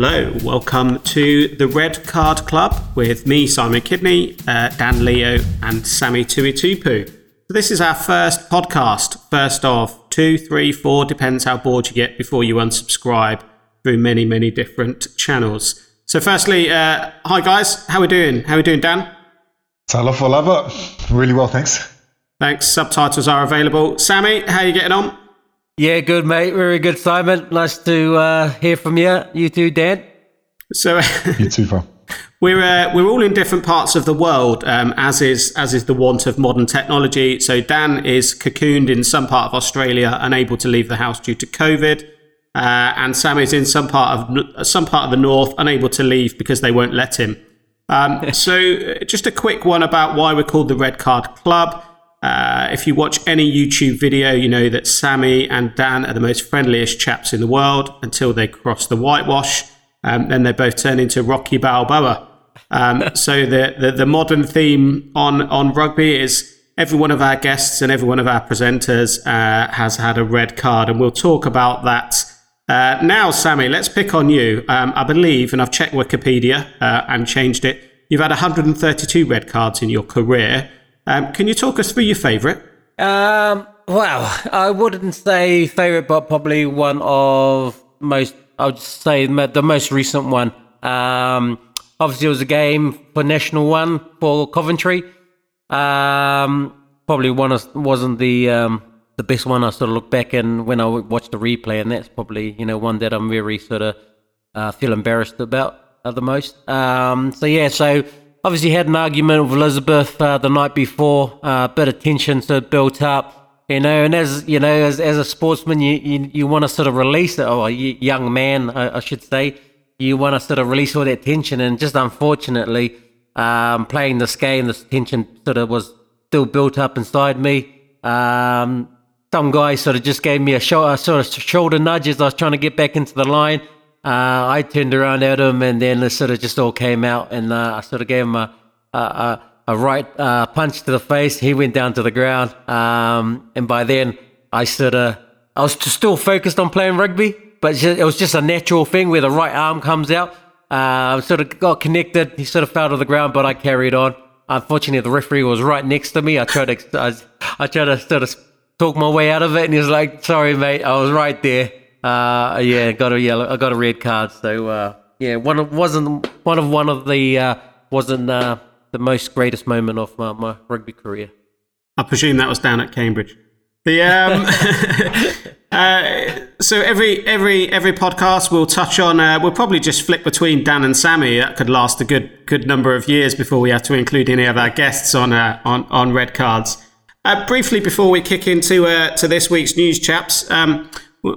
Hello, welcome to the Red Card Club with me, Simon Kidney, uh, Dan Leo, and Sammy Tuitupou. So this is our first podcast, first of two, three, four, depends how bored you get before you unsubscribe through many, many different channels. So, firstly, uh, hi guys, how are we doing? How are we doing, Dan? Talofa lava, really well, thanks. Thanks. Subtitles are available. Sammy, how you getting on? Yeah, good, mate. Very good, Simon. Nice to uh, hear from you. You too, Dan. So, you too, far. We're uh, we're all in different parts of the world, um, as is as is the want of modern technology. So Dan is cocooned in some part of Australia, unable to leave the house due to COVID, uh, and Sam is in some part of some part of the north, unable to leave because they won't let him. Um, so, just a quick one about why we're called the Red Card Club. Uh, if you watch any YouTube video, you know that Sammy and Dan are the most friendliest chaps in the world until they cross the whitewash. Um, then they both turn into Rocky Balboa. Um, so the, the, the modern theme on on rugby is every one of our guests and every one of our presenters uh, has had a red card, and we'll talk about that. Uh, now, Sammy, let's pick on you. Um, I believe, and I've checked Wikipedia uh, and changed it. You've had 132 red cards in your career. Um, can you talk us through your favourite? Um, well, I wouldn't say favourite, but probably one of most. I would say the most recent one. Um, obviously, it was a game for National One for Coventry. Um, probably one of, wasn't the um, the best one. I sort of look back and when I watch the replay, and that's probably you know one that I'm very sort of uh, feel embarrassed about uh, the most. Um, so yeah, so obviously had an argument with Elizabeth uh, the night before. A uh, bit of tension sort of built up, you know. And as you know, as, as a sportsman, you you, you want to sort of release it, or a young man, I, I, should say, you want to sort of release all that tension. And just unfortunately, um, playing this game, this tension sort of was still built up inside me. Um, some guy sort of just gave me a, sort of shoulder nudge as I was trying to get back into the line. Uh, I turned around at him, and then it sort of just all came out, and uh, I sort of gave him a a, a, a right uh, punch to the face. He went down to the ground, um, and by then I sort of I was still focused on playing rugby, but it was just a natural thing where the right arm comes out. Uh, sort of got connected. He sort of fell to the ground, but I carried on. Unfortunately, the referee was right next to me. I tried to I, I tried to sort of talk my way out of it, and he was like, "Sorry, mate, I was right there." Uh, yeah, got a yellow. I got a red card. So uh, yeah, one of, wasn't one of one of the uh, wasn't uh, the most greatest moment of my, my, rugby career. I presume that was down at Cambridge. The um, uh, so every every every podcast we'll touch on. Uh, we'll probably just flip between Dan and Sammy. That could last a good good number of years before we have to include any of our guests on on on red cards. briefly before we kick into to this week's news, chaps. Um,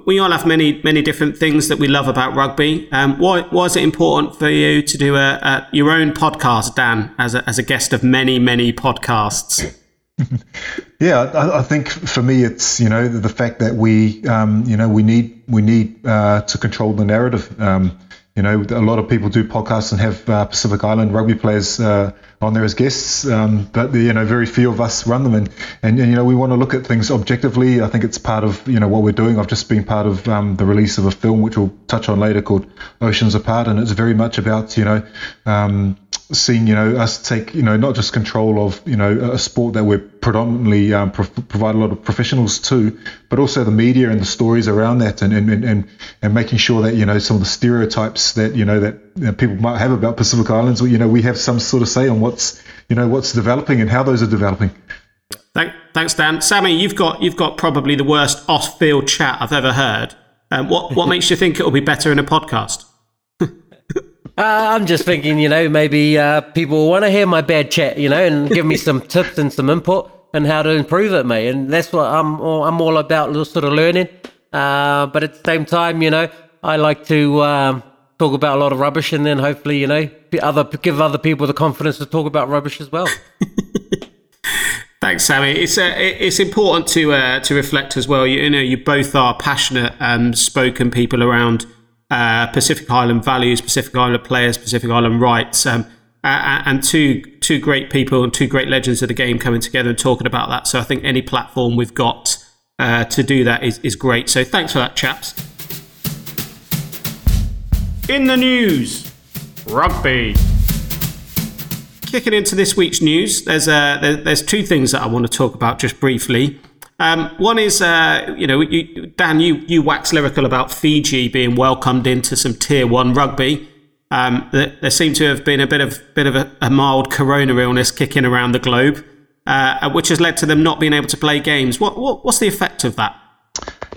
we all have many many different things that we love about rugby. Um, why, is it important for you to do a, a, your own podcast, Dan, as a, as a guest of many many podcasts? yeah, I, I, think for me, it's you know the, the fact that we um, you know we need we need uh, to control the narrative. Um, you know, a lot of people do podcasts and have uh, Pacific Island rugby players uh, on there as guests, um, but you know, very few of us run them, and, and, and you know, we want to look at things objectively. I think it's part of you know what we're doing. I've just been part of um, the release of a film which we'll touch on later called Oceans Apart, and it's very much about you know um, seeing you know us take you know not just control of you know a sport that we're predominantly um, pro- provide a lot of professionals to, but also the media and the stories around that, and and, and and making sure that you know some of the stereotypes that you know that you know, people might have about Pacific Islands, you know we have some sort of say on what's you know what's developing and how those are developing. Thank, thanks, Dan. Sammy, you've got you've got probably the worst off-field chat I've ever heard. Um, what what makes you think it will be better in a podcast? Uh, I'm just thinking, you know, maybe uh, people want to hear my bad chat, you know, and give me some tips and some input and how to improve it, mate. And that's what I'm all, I'm all about, sort of learning. Uh, but at the same time, you know, I like to um, talk about a lot of rubbish, and then hopefully, you know, other give other people the confidence to talk about rubbish as well. Thanks, Sammy. It's uh, it's important to uh, to reflect as well. You, you know, you both are passionate, um, spoken people around uh, Pacific Island values, Pacific Island players, Pacific Island rights, um, and two two great people and two great legends of the game coming together and talking about that. So I think any platform we've got uh, to do that is, is great. So thanks for that, chaps. In the news, rugby. Kicking into this week's news, there's uh, there's two things that I want to talk about just briefly. Um, one is, uh, you know, you, Dan, you you wax lyrical about Fiji being welcomed into some Tier One rugby. Um, there, there seemed to have been a bit of bit of a, a mild corona illness kicking around the globe, uh, which has led to them not being able to play games. What, what what's the effect of that?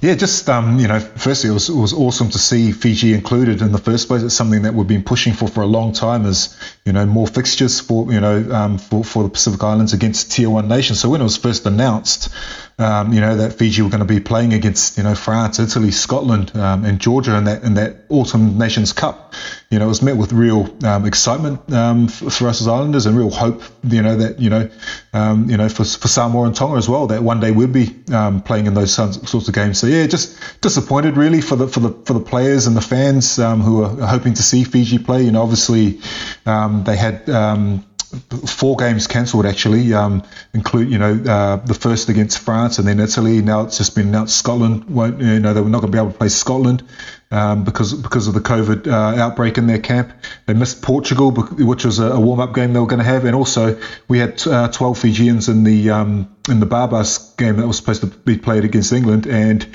Yeah, just um, you know, firstly, it was, it was awesome to see Fiji included in the first place. It's something that we've been pushing for for a long time, as you know, more fixtures for you know um, for for the Pacific Islands against Tier One nations. So when it was first announced, um, you know, that Fiji were going to be playing against, you know, France, Italy, Scotland, um, and Georgia in that in that Autumn Nations Cup. You know, it was met with real um, excitement um, for, us as islanders and real hope. You know that you know, um, you know, for, for Samoa and Tonga as well, that one day we'd be um, playing in those sorts of games. So yeah, just disappointed really for the for the for the players and the fans who are hoping to see Fiji play. You know, obviously they had four games cancelled actually, um, include you know uh, the first against France and then Italy. Now it's just been announced Scotland won't you know they were not going to be able to play Scotland um, because because of the COVID uh, outbreak in their camp. They missed Portugal, which was a, a warm up game they were going to have, and also we had uh, 12 Fijians in the um, in the Barbas game that was supposed to be played against England, and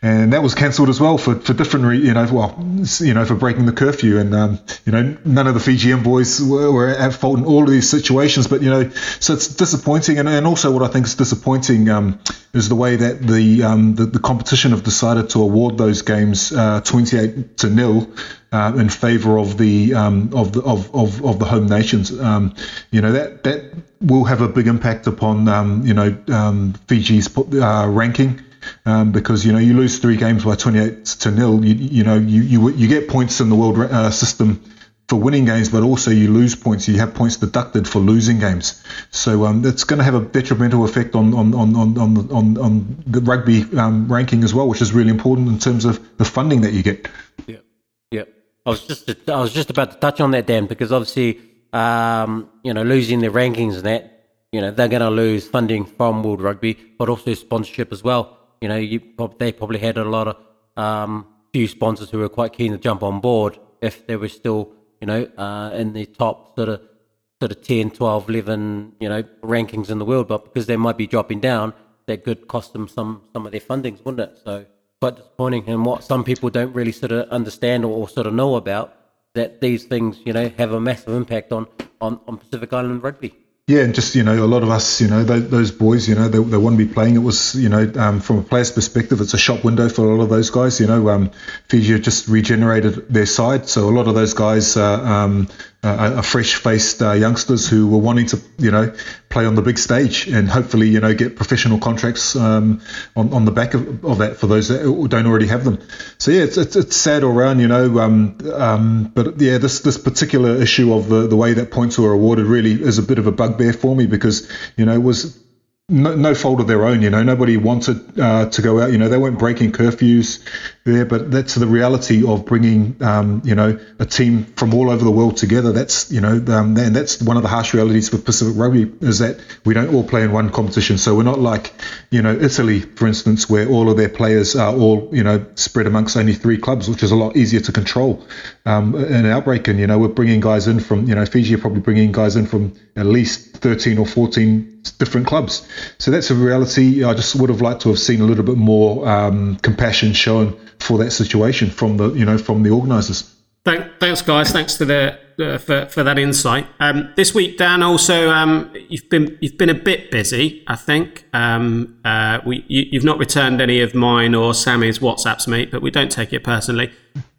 and that was cancelled as well for, for different re- you know well you know for breaking the curfew. And um, you know none of the Fijian boys were, were, at fault in all of these situations. But you know so it's disappointing. And, and also what I think is disappointing um, is the way that the, um, the, the competition have decided to award those games uh, 28 to nil uh, in favour of the um, of the of, of, of the home nations. Um, you know that that will have a big impact upon um, you know Fiji's uh, ranking um, because you know you lose three games by 28 to nil. You, you know you, you you get points in the world uh, system for winning games, but also you lose points. You have points deducted for losing games. So um, it's going to have a detrimental effect on on on on on, on the rugby um, ranking as well, which is really important in terms of the funding that you get. Yeah, yeah. I was just I was just about to touch on that, Dan, because obviously um, you know losing their rankings and that you know they're going to lose funding from World Rugby, but also sponsorship as well. You know, you, they probably had a lot of um, few sponsors who were quite keen to jump on board if they were still, you know, uh, in the top sort of sort of 10, 12, 11, you know, rankings in the world. But because they might be dropping down, that could cost them some some of their fundings, wouldn't it? So quite disappointing. And what some people don't really sort of understand or, or sort of know about that these things, you know, have a massive impact on on, on Pacific Island rugby. Yeah, and just you know, a lot of us, you know, those, those boys, you know, they, they want to be playing. It was, you know, um, from a player's perspective, it's a shop window for a lot of those guys. You know, um, Fiji just regenerated their side, so a lot of those guys uh, um, are fresh-faced uh, youngsters who were wanting to, you know, play on the big stage and hopefully, you know, get professional contracts um, on, on the back of, of, that for those that don't already have them. So yeah, it's it's, it's sad all around, you know. Um, um, but yeah, this this particular issue of the the way that points were awarded really is a bit of a bugbear for me because you know it was no, no, fault of their own. You know, nobody wanted uh, to go out. You know, they weren't breaking curfews there, but that's the reality of bringing, um, you know, a team from all over the world together. That's, you know, um, and that's one of the harsh realities for Pacific Rugby is that we don't all play in one competition. So we're not like, you know, Italy, for instance, where all of their players are all, you know, spread amongst only three clubs, which is a lot easier to control um, an outbreak. And, you know, we're bringing guys in from, you know, Fiji are probably bringing guys in from at least 13 or 14 different clubs. So that's a reality. I just would have liked to have seen a little bit more um, compassion shown for that situation from the you know from the organisers. thanks, guys. Thanks for the uh, for, for that insight. Um, this week, Dan, also um, you've been you've been a bit busy. I think um, uh, we you, have not returned any of mine or Sammy's WhatsApps, mate, but we don't take it personally.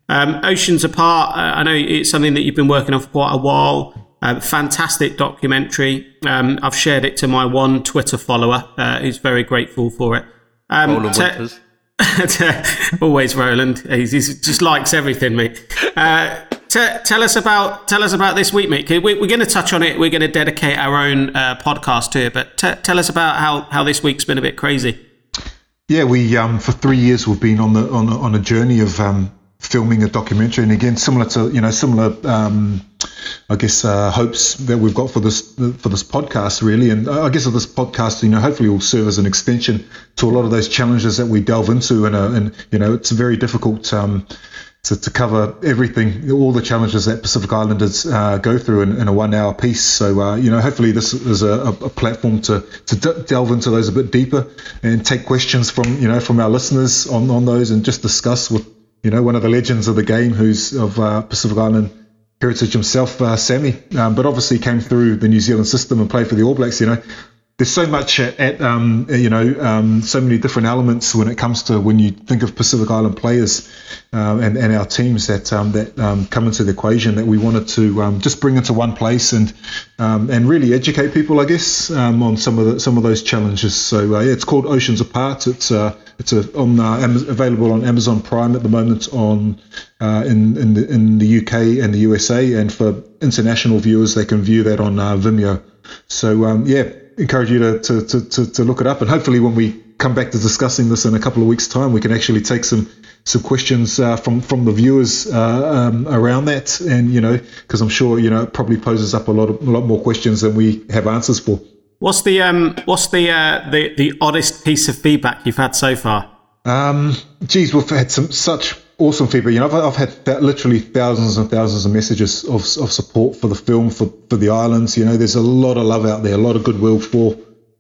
Um, Oceans Apart. Uh, I know it's something that you've been working on for quite a while. Uh, fantastic documentary. Um, I've shared it to my one Twitter follower, uh, who's very grateful for it. Um, Roland te- Winters. always Roland. He just likes everything, mate. Uh, t- tell us about tell us about this week, mate. We, are going to touch on it. We're going to dedicate our own uh, podcast to it. But t- tell us about how, how this week's been a bit crazy. Yeah, we um, for three years we've been on the on, on a journey of um, filming a documentary, and again, similar to you know similar, um, I guess uh, hopes that we've got for this for this podcast, really, and I guess of this podcast, you know, hopefully will serve as an extension to a lot of those challenges that we delve into, and and you know, it's very difficult. Um, to, to cover everything, all the challenges that Pacific Islanders uh, go through in, in, a one-hour piece. So uh, you know, hopefully this is a, a platform to to d- delve into those a bit deeper and take questions from you know from our listeners on, on those and just discuss with you know one of the legends of the game, who's of uh, Pacific Island heritage himself, uh, Sammy, um, but obviously came through the New Zealand system and played for the All Blacks. You know, there's so much at, um, you know um, so many different elements when it comes to when you think of Pacific Island players um, and, and our teams that um, that um, come into the equation that we wanted to um, just bring into one place and and really educate people I guess on some of the, some of those challenges. So uh, yeah it's called Oceans Apart. It's uh, it's a, on uh, available on Amazon Prime at the moment on uh, in in the, in the UK and the USA and for international viewers they can view that on uh, Vimeo. So yeah encourage you to, to, to, to, look it up. And hopefully, when we come back to discussing this in a couple of weeks' time, we can actually take some some questions uh, from from the viewers uh, um, around that. And you know, because I'm sure you know it probably poses up a lot of, a lot more questions than we have answers for. What's the um what's the uh, the the oddest piece of feedback you've had so far? Um, geez, we've had some such awesome feedback. You know, I've, I've had literally thousands and thousands of messages of, of support for the film for, for the islands. You know, there's a lot of love out there, a lot of goodwill for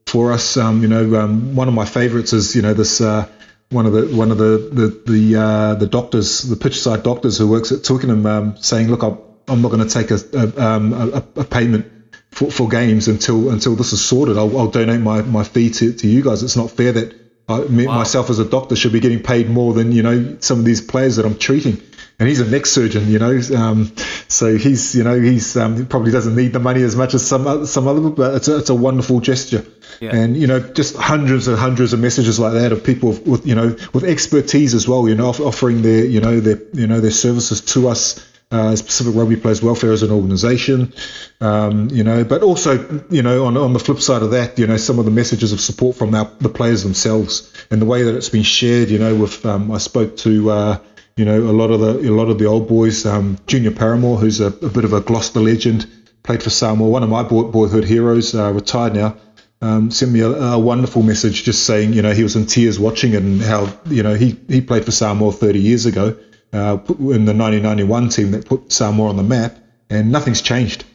for us. Um, you know, um, one of my favourites is you know this. Uh, one of the one of the the the, uh, the doctors, the pitch side doctors who works at Twickenham, um, saying, "Look, I'm, I'm not going to take a a, um, a, a, payment for, for games until until this is sorted. I'll, I'll donate my, my fee to, to you guys. It's not fair that I, me, wow. myself as a doctor should be getting paid more than you know some of these players that I'm treating. And he's a neck surgeon, you know, um, so he's you know he's um, he probably doesn't need the money as much as some some other, but it's a, it's a wonderful gesture. Yeah. And you know, just hundreds and hundreds of messages like that of people with you know with expertise as well, you know, offering their you know their you know their services to us uh, Pacific Rugby Players Welfare as an organisation, um, you know, but also, you know, on, on the flip side of that, you know, some of the messages of support from our, the players themselves and the way that it's been shared, you know, with, um, I spoke to, uh, you know, a lot of the, a lot of the old boys, um, Junior Paramore, who's a, a, bit of a Gloucester legend, played for Samoa, one of my boy, boyhood heroes, uh, retired now. Um, sent me a, a, wonderful message just saying, you know, he was in tears watching it and how, you know, he, he played for Samoa 30 years ago uh, in the 1991 team that put Samoa on the map, and nothing's changed.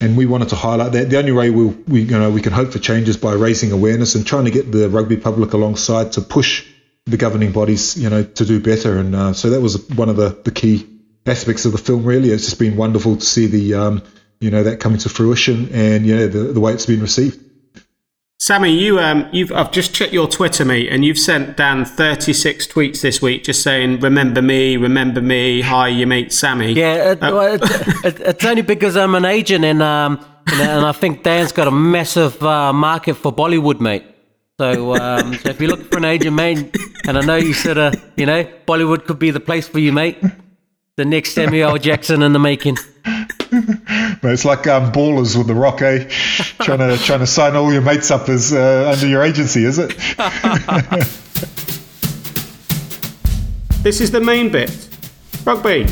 And we wanted to highlight that. The only way we, we, you know, we can hope for change is by raising awareness and trying to get the rugby public alongside to push the governing bodies, you know, to do better. And uh, so that was one of the, the key aspects of the film. Really, it's just been wonderful to see the, um, you know, that coming to fruition and you know the, the way it's been received. Sammy, you um, you've I've just checked your Twitter, mate, and you've sent Dan 36 tweets this week, just saying "Remember me, remember me." Hi, your mate Sammy. Yeah, uh, well, it's, it's, only because I'm an agent, and um, and I think Dan's got a massive uh, market for Bollywood, mate. So, um, so if you're looking for an agent, mate, and I know you sort of, you know, Bollywood could be the place for you, mate. The next Samuel Jackson in the making. But it's like um, ballers with the rock, eh? trying to trying to sign all your mates up as uh, under your agency, is it? this is the main bit. Rugby.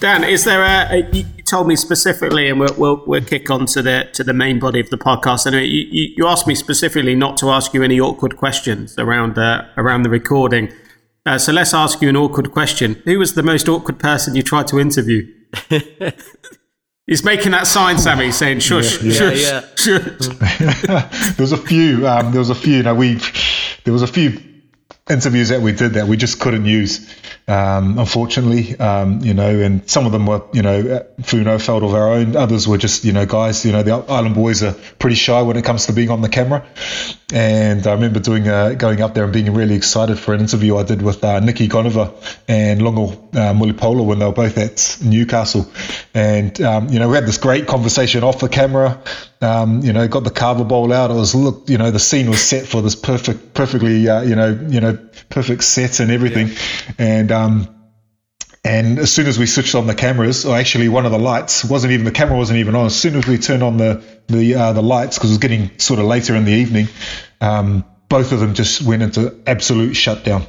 Dan, is there a, a you told me specifically, and we'll, we'll, we'll kick on to the to the main body of the podcast. Anyway, you, you, you asked me specifically not to ask you any awkward questions around uh, around the recording. Uh, so let's ask you an awkward question. Who was the most awkward person you tried to interview? He's making that sign, Sammy, saying shush, yeah, shush, yeah, yeah. shush. there was a few. Um, there was a few. Now we, there was a few interviews that we did that we just couldn't use um, unfortunately, um, you know, and some of them were, you know, through no fault of our own. Others were just, you know, guys, you know, the Island boys are pretty shy when it comes to being on the camera. And I remember doing, uh, going up there and being really excited for an interview I did with uh, Nicky Goneva and Longo uh, Mulipola when they were both at Newcastle. And, um, you know, we had this great conversation off the camera. Um, you know, got the kava bowl out. It was look, you know, the scene was set for this perfect, perfectly, uh, you know, you know, perfect set and everything. Yeah. And um, and as soon as we switched on the cameras, or actually one of the lights wasn't even the camera wasn't even on. As soon as we turned on the the uh, the lights because it was getting sort of later in the evening, um, both of them just went into absolute shutdown.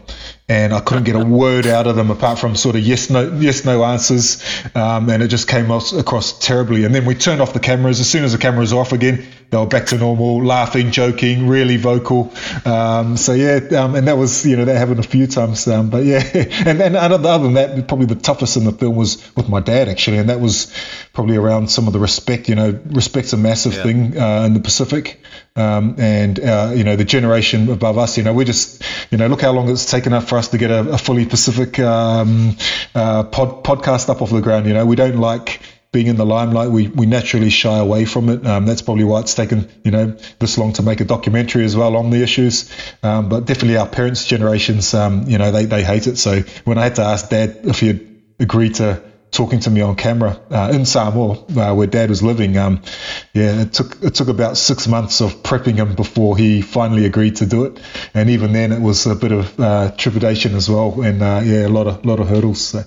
And I couldn't get a word out of them apart from sort of yes no yes no answers, um, and it just came across terribly. And then we turned off the cameras. As soon as the cameras were off again, they were back to normal, laughing, joking, really vocal. Um, so yeah, um, and that was you know that happened a few times. Um, but yeah, and and other than that, probably the toughest in the film was with my dad actually, and that was probably around some of the respect. You know, respect's a massive yeah. thing uh, in the Pacific, um, and uh, you know the generation above us. You know, we just you know look how long it's taken up for us to get a, a fully Pacific um, uh, pod, podcast up off the ground. You know, we don't like being in the limelight, we, we naturally shy away from it. Um, that's probably why it's taken you know this long to make a documentary as well on the issues. Um, but definitely our parents' generations, um, you know, they, they hate it. So when I had to ask Dad if he'd agree to talking to me on camera uh, in Samoa, uh, where Dad was living, um, yeah, it took it took about six months of prepping him before he finally agreed to do it. And even then, it was a bit of uh, trepidation as well, and uh, yeah, a lot of lot of hurdles. So.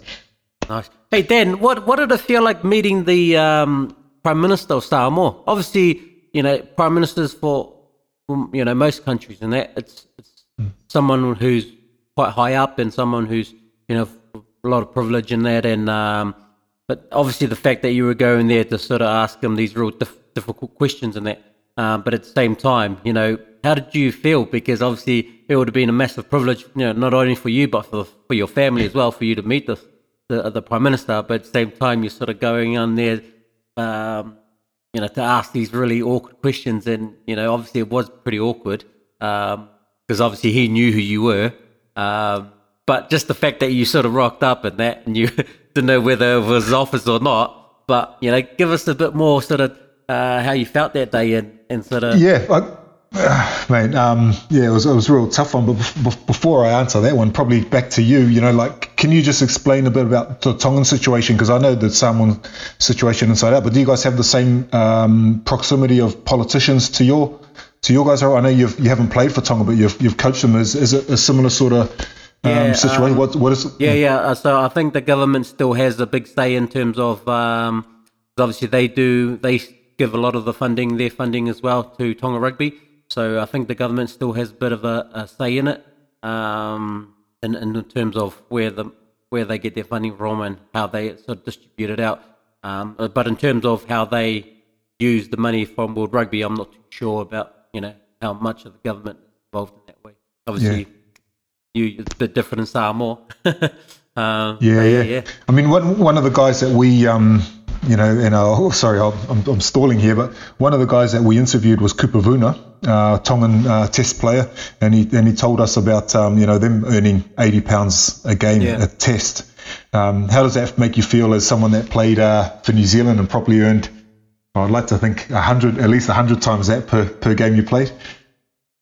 Nice. Hey Dan, what what did it feel like meeting the um, Prime Minister of Samoa? Obviously, you know, Prime Ministers for you know most countries, and that it's it's mm. someone who's quite high up and someone who's you know a lot of privilege in that, and um, but obviously the fact that you were going there to sort of ask them these real dif- difficult questions and that, um, but at the same time, you know, how did you feel? Because obviously it would have been a massive privilege, you know, not only for you but for for your family as well, for you to meet the, the prime minister, but at the same time, you're sort of going on there, um, you know, to ask these really awkward questions. And, you know, obviously it was pretty awkward because um, obviously he knew who you were. Um, but just the fact that you sort of rocked up and that and you didn't know whether it was office or not. But, you know, give us a bit more sort of uh, how you felt that day and, and sort of. Yeah. I- uh, um, yeah, it was it was a real tough one. But before I answer that one, probably back to you. You know, like, can you just explain a bit about the Tongan situation? Because I know the Samoan situation inside out. But do you guys have the same um, proximity of politicians to your to your guys? I know you've you haven't played for Tonga, but you've you've coached them. Is is it a similar sort of um, yeah, situation? Um, what what is? Yeah, yeah. Uh, so I think the government still has a big say in terms of um, obviously they do they give a lot of the funding, their funding as well to Tonga Rugby. So I think the government still has a bit of a, a say in it, um, in, in terms of where the where they get their funding from and how they sort of distribute it out. Um, but in terms of how they use the money from World Rugby, I'm not too sure about you know how much of the government is involved in that way. Obviously, yeah. You it's a bit different in Samoa. uh, yeah, yeah, yeah. I mean, one one of the guys that we um, you know, and uh, oh, sorry, I'm, I'm, stalling here, but one of the guys that we interviewed was Kupavuna, uh, Tongan uh, test player, and he and he told us about um, you know them earning 80 pounds a game yeah. at test. Um, how does that make you feel as someone that played uh, for New Zealand and probably earned? Well, I'd like to think hundred, at least hundred times that per, per game you played.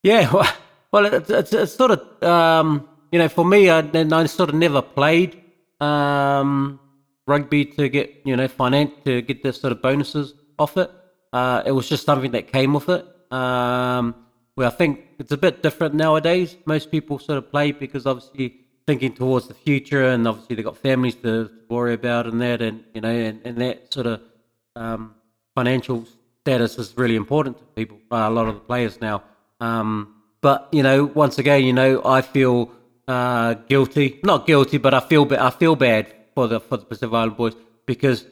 Yeah, well, well it's, sort of um, you know for me, I, I sort of never played. Um, rugby to get you know finance to get this sort of bonuses off it. Uh, it was just something that came with it. Um, I think it's a bit different nowadays. Most people sort of play because obviously thinking towards the future, and obviously they've got families to worry about and that, and you know, and, and that sort of um, financial status is really important to people. Uh, a lot of the players now. Um, but you know, once again, you know, I feel uh, guilty. Not guilty, but I feel ba- I feel bad for the for the Pacific Island boys because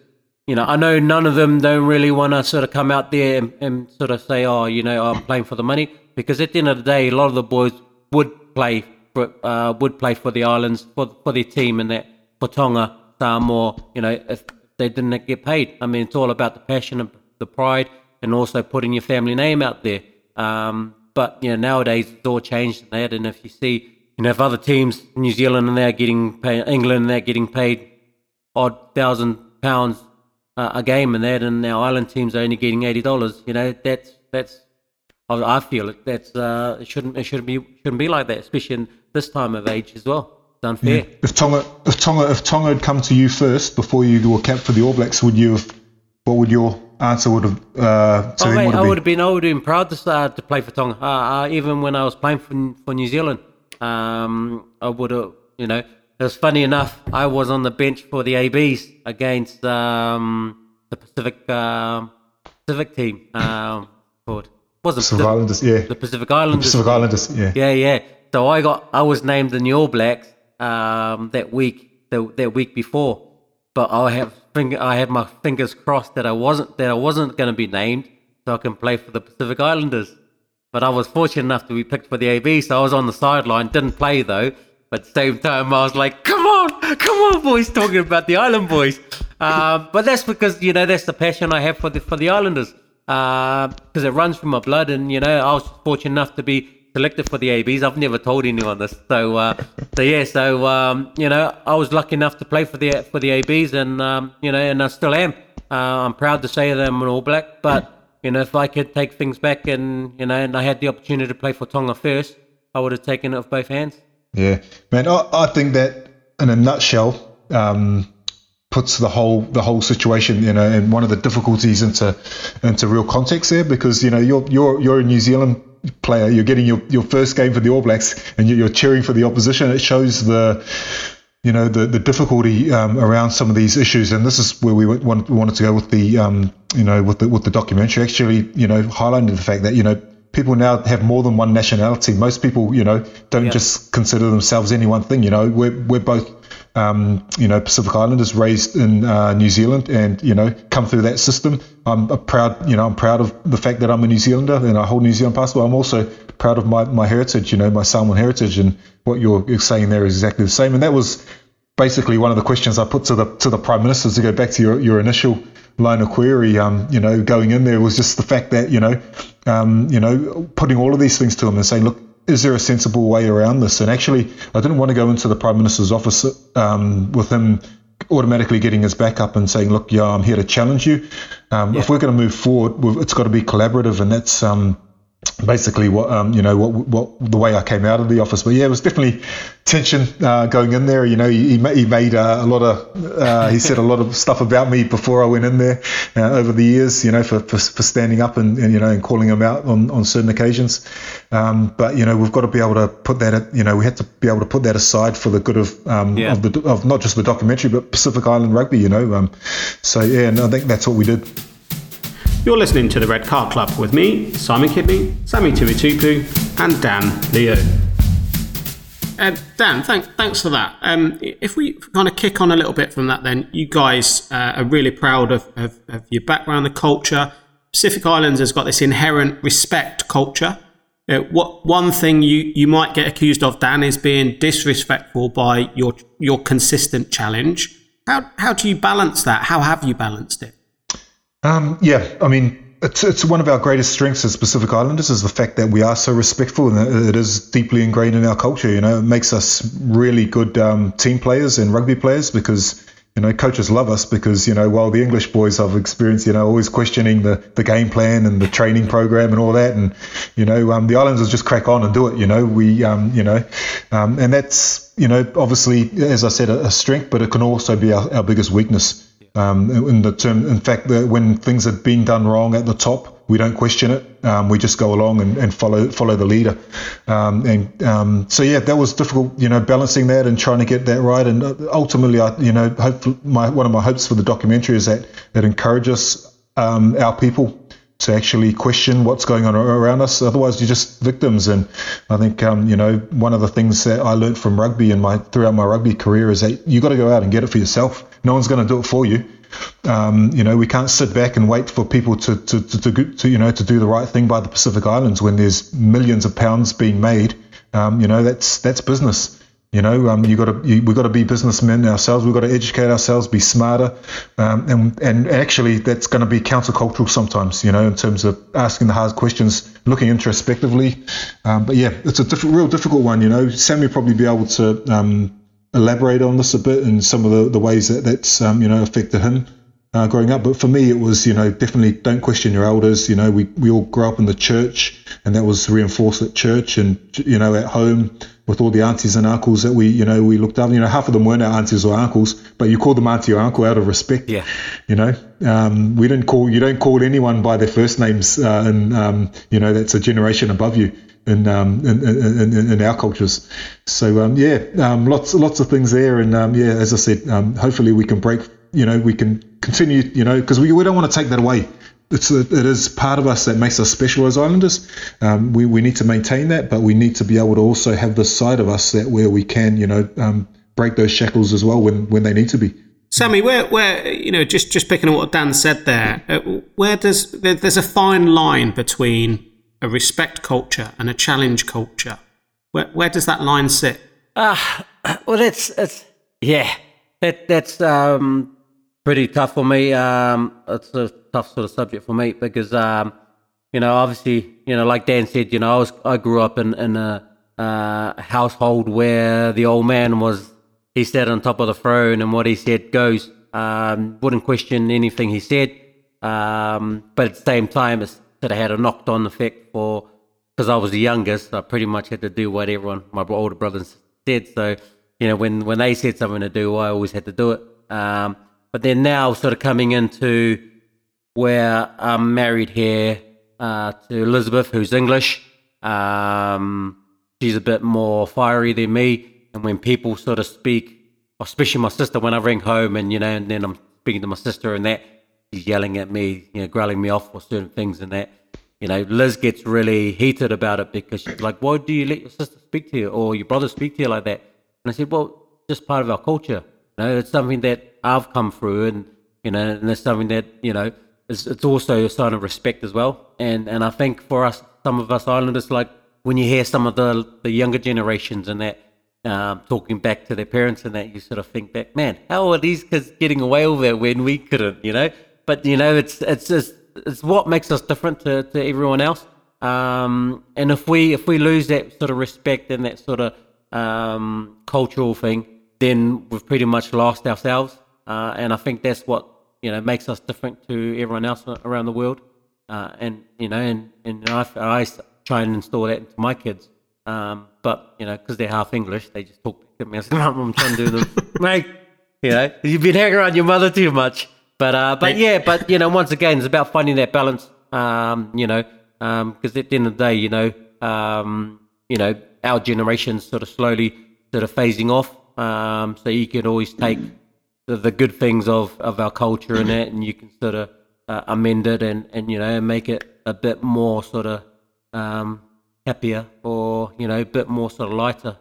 you know I know none of them don't really want to sort of come out there and, and, sort of say oh you know I'm playing for the money. Because at the end of the day a lot of the boys would play for uh, would play for the islands for for their team and that for Tonga Samoa you know if they didn't get paid. I mean it's all about the passion and the pride and also putting your family name out there. Um, but you know nowadays it's all changed in that and if you see you know if other teams New Zealand and they're getting paid England and they're getting paid odd thousand pounds uh, a game and that, and our island teams are only getting eighty dollars. You know, that's that's I feel it. That's uh, it shouldn't it shouldn't be shouldn't be like that, especially in this time of age as well. It's unfair. Yeah. If Tonga if Tonga if Tonga had come to you first before you were capped for the All Blacks, would you have? What would your answer would have uh, oh, mate, I would have been I would have been proud to start to play for Tonga. Uh, uh, even when I was playing for for New Zealand, um, I would have you know it was funny enough. I was on the bench for the ABs against um, the Pacific um, Pacific team. Um, called was Pacific the, Islanders, yeah. The Pacific Islanders. The Pacific Islanders, yeah. Yeah, yeah. So I got I was named in the All Blacks, um, that week, the, that week before. But I have finger, I have my fingers crossed that I wasn't that I wasn't going to be named, so I can play for the Pacific Islanders. But I was fortunate enough to be picked for the AB, so I was on the sideline. Didn't play though. But at the same time, I was like, "Come on, come on, boys!" Talking about the Island boys. Um, but that's because you know that's the passion I have for the for the Islanders because uh, it runs through my blood, and you know I was fortunate enough to be selected for the ABs. I've never told anyone this, so uh, so yeah, so um, you know I was lucky enough to play for the for the ABs, and um, you know, and I still am. Uh, I'm proud to say that I'm an All Black, but you know, if I could take things back, and you know, and I had the opportunity to play for Tonga first, I would have taken it with both hands. Yeah, man, I, I think that in a nutshell. Um, puts the whole the whole situation, you know, and one of the difficulties into into real context there because you know you're you're you're a New Zealand player, you're getting your, your first game for the All Blacks, and you're cheering for the opposition. It shows the you know the the difficulty um, around some of these issues, and this is where we want, wanted to go with the um, you know with the with the documentary. Actually, you know, highlighting the fact that you know people now have more than one nationality. Most people, you know, don't just consider themselves any one thing. You know, we're we're both um, you know, Pacific Islanders raised in uh, New Zealand and, you know, come through that system. I'm proud, you know, I'm proud of the fact that I'm a New Zealander and I hold New Zealand passport. I'm also proud of my, my heritage, you know, my Samoan heritage. And what you're saying there is exactly the same. And that was basically one of the questions I put to the to the Prime Minister to go back to your, your initial line of query, um, you know, going in there was just the fact that, you know, um, you know, putting all of these things to him and saying, look, is there a sensible way around this? And actually, I didn't want to go into the Prime Minister's office um, with him automatically getting his back up and saying, look, yeah, I'm here to challenge you. Um, yeah. If we're going to move forward, it's got to be collaborative. And that's um, basically what, um, you know, what, what the way I came out of the office. But yeah, it was definitely tension uh, going in there. You know, he, he made uh, a lot of, uh, he said a lot of stuff about me before I went in there uh, over the years. You know, for, for, for standing up and, and, you know and calling him out on, on certain occasions. Um, but you know, we've got to be able to put that. You know, we had to be able to put that aside for the good of um, yeah. of the of not just the documentary but Pacific Island Rugby. You know, um, so yeah, and I think that's what we did. You're listening to the Red Card Club with me, Simon Kidney, Sammy Tuitupou, and Dan Leo. Uh, Dan, thank, thanks for that. Um, if we kind of kick on a little bit from that, then you guys uh, are really proud of, of, of, your background, the culture. Pacific Islands has got this inherent respect culture. Uh, what one thing you, you might get accused of, Dan, is being disrespectful by your your consistent challenge. How how do you balance that? How have you balanced it? Um, yeah, I mean, it's, it's one of our greatest strengths as Pacific Islanders is the fact that we are so respectful and it is deeply ingrained in our culture. You know, it makes us really good um, team players and rugby players because you know coaches love us because you know while the English boys have experienced you know always questioning the, the game plan and the training program and all that and you know um, the Islanders just crack on and do it. You know we um, you know um, and that's you know obviously as I said a, a strength, but it can also be our, our biggest weakness. Um, in the term, in fact, the, when things have been done wrong at the top, we don't question it. Um, we just go along and, and follow follow the leader. Um, and um, so yeah, that was difficult, you know, balancing that and trying to get that right. And uh, ultimately, I, you know, hope my one of my hopes for the documentary is that that encourages um, our people to actually question what's going on around us. Otherwise, you're just victims. And I think, um, you know, one of the things that I learned from rugby and my throughout my rugby career is that you got to go out and get it for yourself. No one's going to do it for you. Um, you know, we can't sit back and wait for people to, to, to, to, to, you know, to do the right thing by the Pacific Islands when there's millions of pounds being made. Um, you know, that's that's business. You know, um, you got to we've got to be businessmen ourselves. We've got to educate ourselves, be smarter, um, and and actually that's going to be countercultural sometimes. You know, in terms of asking the hard questions, looking introspectively. Um, but yeah, it's a diff- real difficult one. You know, Sam will probably be able to um, elaborate on this a bit and some of the, the ways that that's um, you know affected him uh, growing up. But for me, it was you know definitely don't question your elders. You know, we we all grew up in the church, and that was reinforced at church and you know at home with all the aunties and uncles that we you know we looked up. You know, half of them weren't our aunties or uncles, but you called them auntie or uncle out of respect. Yeah. You know, um, we didn't call you don't call anyone by their first names, uh, and um, you know that's a generation above you in, um, in, in, in, our cultures. So um, yeah, um, lots lots of things there, and um, yeah, as I said, um, hopefully we can break. You know, we can continue. You know, because we, we don't want to take that away. it's a, it is part of us that makes us special as islanders. Um, we, we need to maintain that, but we need to be able to also have this side of us that where we can, you know, um, break those shackles as well when, when they need to be. Sammy, where, where you know, just just picking on what Dan said there, uh, where does there's a fine line between a respect culture and a challenge culture. Where where does that line sit? Uh, well, that's it's yeah, that that's um pretty tough for me. Um, it's a tough sort of subject for me because um, you know, obviously, you know, like Dan said, you know, I was I grew up in in a uh, household where the old man was he sat on top of the throne and what he said goes. Um, wouldn't question anything he said. Um, but at the same time, it of had a knocked on effect for because I was the youngest. I pretty much had to do what everyone, my older brothers did. So, you know, when, when they said something to do, I always had to do it. Um, but then now, sort of coming into where I'm married here uh, to Elizabeth, who's English. Um, she's a bit more fiery than me. And when people sort of speak, especially my sister, when I ring home and, you know, and then I'm speaking to my sister and that, she's yelling at me, you know, growling me off for certain things and that. You know, Liz gets really heated about it because she's like, why do you let your sister speak to you or your brother speak to you like that? And I said, well, just part of our culture. You know, it's something that I've come through and, you know, and it's something that, you know, it's, it's also a sign of respect as well. And, and I think for us, some of us islanders, like when you hear some of the, the younger generations and that, um, talking back to their parents and that, you sort of think back, man, how are these kids getting away with it when we couldn't, you know? But you know, it's it's just it's what makes us different to, to everyone else. Um, and if we if we lose that sort of respect and that sort of um, cultural thing, then we've pretty much lost ourselves. Uh, and I think that's what you know makes us different to everyone else around the world. Uh, and you know, and and I, I try and install that into my kids. Um, but you know, because they're half English, they just talk to me. I'm trying to do them, mate. You know, you've been hanging around your mother too much. But uh, but yeah, but you know, once again, it's about finding that balance. Um, you know, because um, at the end of the day, you know, um, you know, our generation's sort of slowly sort of phasing off. Um, so you can always take the, the good things of, of our culture and that, and you can sort of uh, amend it and, and you know make it a bit more sort of um, happier or you know a bit more sort of lighter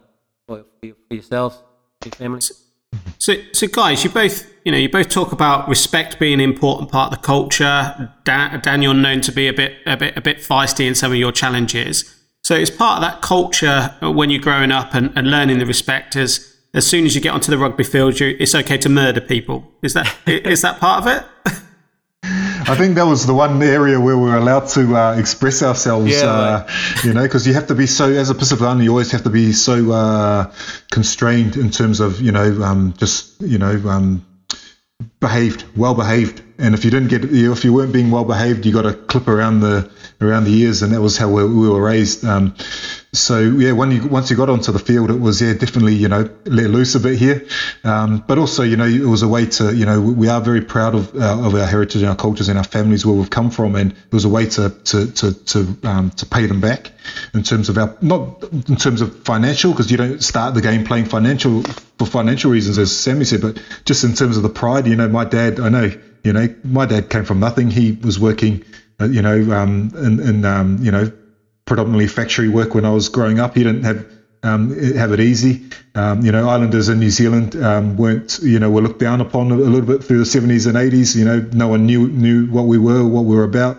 for, for yourselves, for your families. So, so guys, you both, you know, you both talk about respect being an important part of the culture. Dan, Daniel known to be a bit, a bit, a bit feisty in some of your challenges. So, it's part of that culture when you're growing up and, and learning the respect. As as soon as you get onto the rugby field, you, it's okay to murder people. Is that is that part of it? I think that was the one area where we were allowed to uh, express ourselves. Yeah, uh, you know, because you have to be so as a Pacific Islander, you always have to be so uh, constrained in terms of you know um, just you know um, behaved, well behaved. And if you didn't get, if you weren't being well behaved, you got a clip around the around the ears, and that was how we, we were raised. Um, so yeah, when you once you got onto the field, it was yeah definitely you know let loose a bit here, um, but also you know it was a way to you know we are very proud of uh, of our heritage and our cultures and our families where we've come from, and it was a way to to to to, um, to pay them back in terms of our not in terms of financial because you don't start the game playing financial for financial reasons as Sammy said, but just in terms of the pride. You know, my dad, I know you know my dad came from nothing. He was working, uh, you know, um, in, in um, you know predominantly factory work when I was growing up. You didn't have um, have it easy. Um, you know, Islanders in New Zealand um, weren't, you know, were looked down upon a little bit through the 70s and 80s. You know, no one knew knew what we were, what we were about.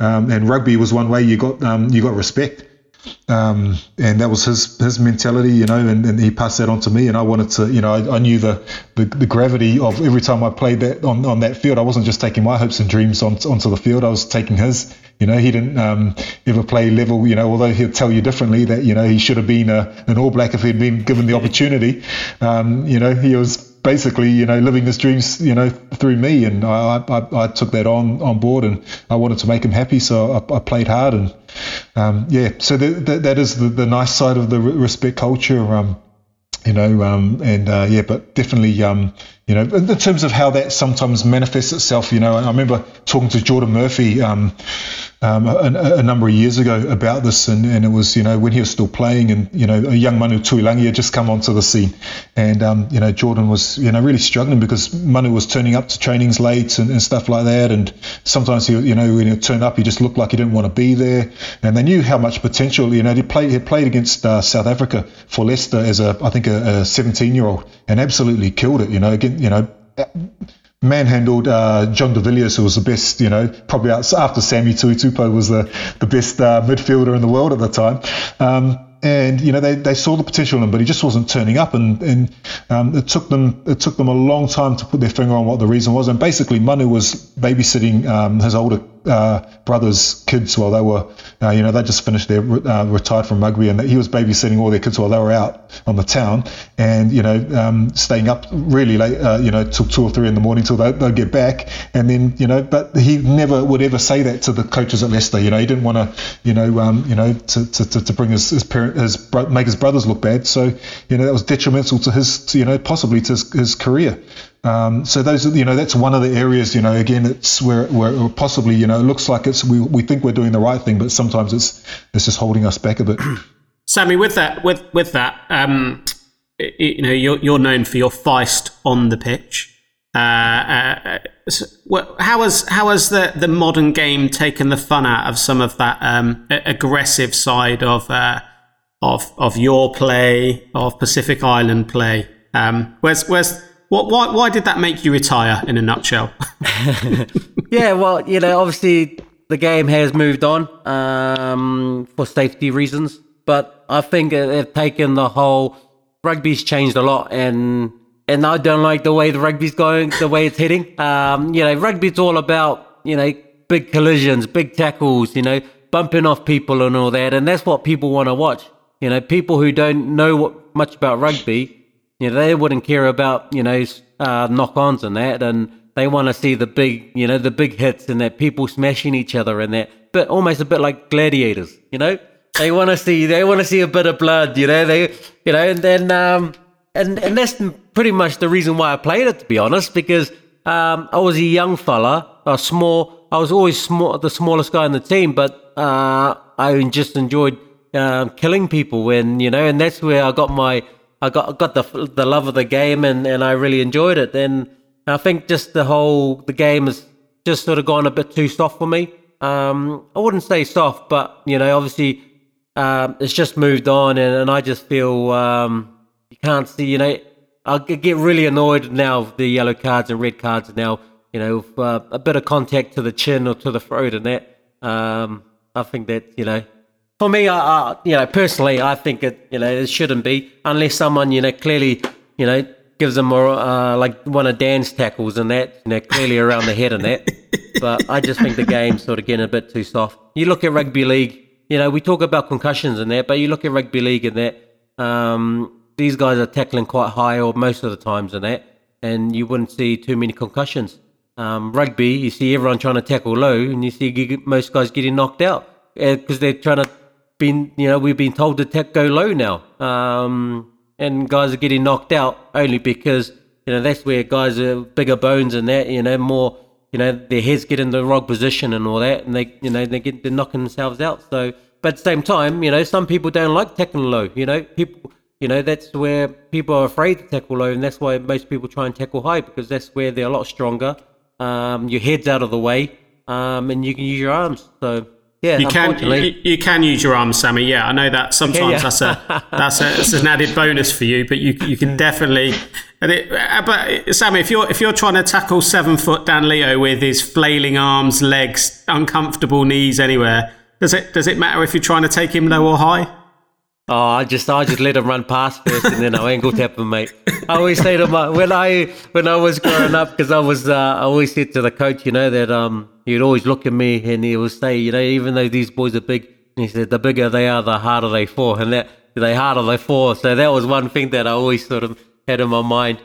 Um, and rugby was one way you got um, you got respect. Um, and that was his his mentality, you know, and, and, he passed that on to me. And I wanted to, you know, I, I knew the, the, the gravity of every time I played that on, on that field. I wasn't just taking my hopes and dreams on, onto the field. I was taking his. You know, he didn't um, ever play level. You know, although he'll tell you differently that you know he should have been a, an All Black if he'd been given the opportunity. Um, you know, he was basically, you know, living his dreams, you know, through me, and I, I, I took that on on board, and I wanted to make him happy, so I, I played hard, and um, yeah, so that, that, that is the, the nice side of the respect culture, um, you know, um, and uh, yeah, but definitely, um, you know, in terms of how that sometimes manifests itself, you know, I remember talking to Jordan Murphy. Um, um, a, a, number of years ago about this, and, and, it was you know when he was still playing, and you know a young Manu Tuilagi had just come onto the scene, and um, you know Jordan was you know really struggling because Manu was turning up to trainings late and, and stuff like that, and sometimes he you know when he turned up he just looked like he didn't want to be there, and they knew how much potential you know he played he played against uh, South Africa for Leicester as a I think a 17 year old and absolutely killed it, you know again you know manhandled uh, Jean de Villiers, who was the best, you know, probably after Sammy Tuitupou was the, the best uh, midfielder in the world at the time. Um, and you know they, they saw the potential in him, but he just wasn't turning up, and and um, it took them it took them a long time to put their finger on what the reason was. And basically, Manu was babysitting um, his older uh, brother's kids while they were, uh, you know, they just finished their uh, retired from rugby, and he was babysitting all their kids while they were out on the town, and you know, um, staying up really late, uh, you know, till two or three in the morning till they, they'd get back, and then you know, but he never would ever say that to the coaches at Leicester. You know, he didn't want to, you know, um, you know, to, to, to bring his his, parent, his bro- make his brothers look bad. So you know, that was detrimental to his, to, you know, possibly to his, his career. Um, so those, you know, that's one of the areas, you know, again, it's where, where possibly, you know, it looks like it's we, we think we're doing the right thing, but sometimes it's it's just holding us back a bit. Sammy, with that, with with that, um, you know, you're you're known for your feist on the pitch. Uh, uh, how has how has the, the modern game taken the fun out of some of that um, aggressive side of uh, of of your play of Pacific Island play? Um, where's where's what, why, why did that make you retire in a nutshell? yeah, well, you know, obviously the game has moved on um, for safety reasons, but I think they've taken the whole rugby's changed a lot, and and I don't like the way the rugby's going, the way it's heading. Um, you know, rugby's all about you know big collisions, big tackles, you know, bumping off people and all that, and that's what people want to watch. You know, people who don't know what, much about rugby you know, they wouldn't care about, you know, uh, knock-ons and that, and they want to see the big, you know, the big hits and that people smashing each other and that, but almost a bit like gladiators, you know. They want to see, they want to see a bit of blood, you know. They, you know, and then, um, and and that's pretty much the reason why I played it, to be honest, because um, I was a young fella, a small. I was always small, the smallest guy in the team, but uh, I just enjoyed uh, killing people when you know, and that's where I got my I got got the the love of the game and, and I really enjoyed it. And I think just the whole the game has just sort of gone a bit too soft for me. Um, I wouldn't say soft, but you know, obviously, um, it's just moved on, and, and I just feel um, you can't see. You know, I get really annoyed now. with The yellow cards and red cards now. You know, uh, a bit of contact to the chin or to the throat and that. Um, I think that you know for me, I, I, you know, personally, I think it, you know, it shouldn't be unless someone, you know, clearly, you know, gives them more, uh, like one of Dan's tackles and that, you know, clearly around the head and that. But I just think the game's sort of getting a bit too soft. You look at rugby league, you know, we talk about concussions and that, but you look at rugby league and that, um, these guys are tackling quite high or most of the times and that, and you wouldn't see too many concussions. Um, rugby, you see everyone trying to tackle low, and you see most guys getting knocked out because uh, they're trying to been, you know, we've been told to tech go low now. Um, and guys are getting knocked out only because, you know, that's where guys are bigger bones and that, you know, more, you know, their heads get in the wrong position and all that. And they, you know, they get, they're knocking themselves out. So, but at the same time, you know, some people don't like tackling low, you know, people, you know, that's where people are afraid to tackle low. And that's why most people try and tackle high because that's where they're a lot stronger. Um, your head's out of the way. Um, and you can use your arms. So, yeah, you can you, you, can use your arms, Sammy. Yeah, I know that sometimes that's a that's a that's an added bonus for you, but you you can definitely. Uh, but Sammy, if you're if you're trying to tackle seven foot Dan Leo with his flailing arms, legs, uncomfortable knees anywhere, does it does it matter if you're trying to take him low or high? Oh, I just I just let him run past first, and then I angle tap him, mate. I always say to my when I when I was growing up, because I was uh, I always said to the coach, you know, that um he'd always look at me and he would say, you know, even though these boys are big, he said the bigger they are, the harder they fall, and that the harder they fall. So that was one thing that I always sort of had in my mind.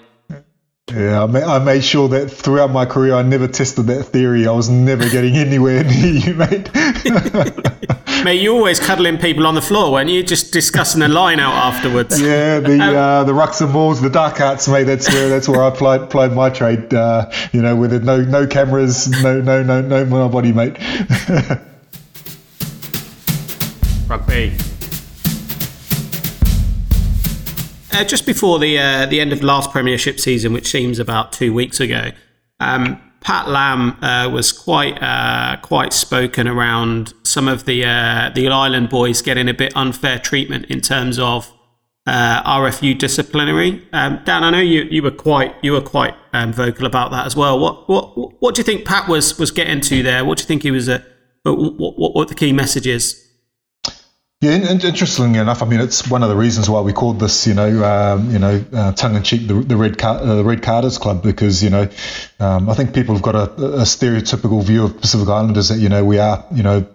Yeah, I made, I made sure that throughout my career I never tested that theory. I was never getting anywhere near you, mate. mate, you always cuddling people on the floor, weren't you? Just discussing the line out afterwards. Yeah, the um, uh, the rucks and balls, the dark arts, mate. That's where that's where I applied, applied my trade. Uh, you know, with no no cameras, no no no no my body, mate. Rugby. Uh, just before the uh, the end of last Premiership season, which seems about two weeks ago, um, Pat Lam uh, was quite uh, quite spoken around some of the uh, the Island boys getting a bit unfair treatment in terms of uh, RFU disciplinary. Um, Dan, I know you, you were quite you were quite um, vocal about that as well. What what what do you think Pat was was getting to there? What do you think he was? What, what what the key message is? Yeah, interestingly enough, I mean, it's one of the reasons why we called this, you know, um, you know, uh, tongue in cheek, the, the red Car- uh, red Carters Club, because you know, um, I think people have got a, a, stereotypical view of Pacific Islanders that you know we are, you know,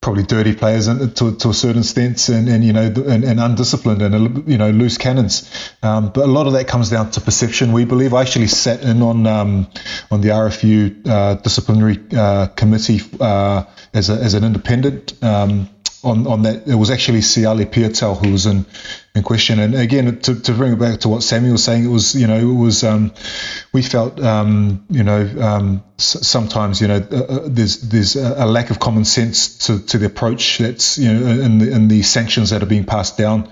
probably dirty players to, to a certain extent, and, and you know, and, and, undisciplined and you know, loose cannons. Um, but a lot of that comes down to perception. We believe. I actually sat in on um, on the RFU uh, disciplinary uh, committee uh, as a, as an independent. On, on that. It was actually Siale Piutau who was in, in question. And again, to, to bring it back to what Samuel was saying, it was, you know, it was, um, we felt, um, you know, um, s- sometimes, you know, uh, uh there's there's a, lack of common sense to, to the approach that's, you know, in the, in the sanctions that are being passed down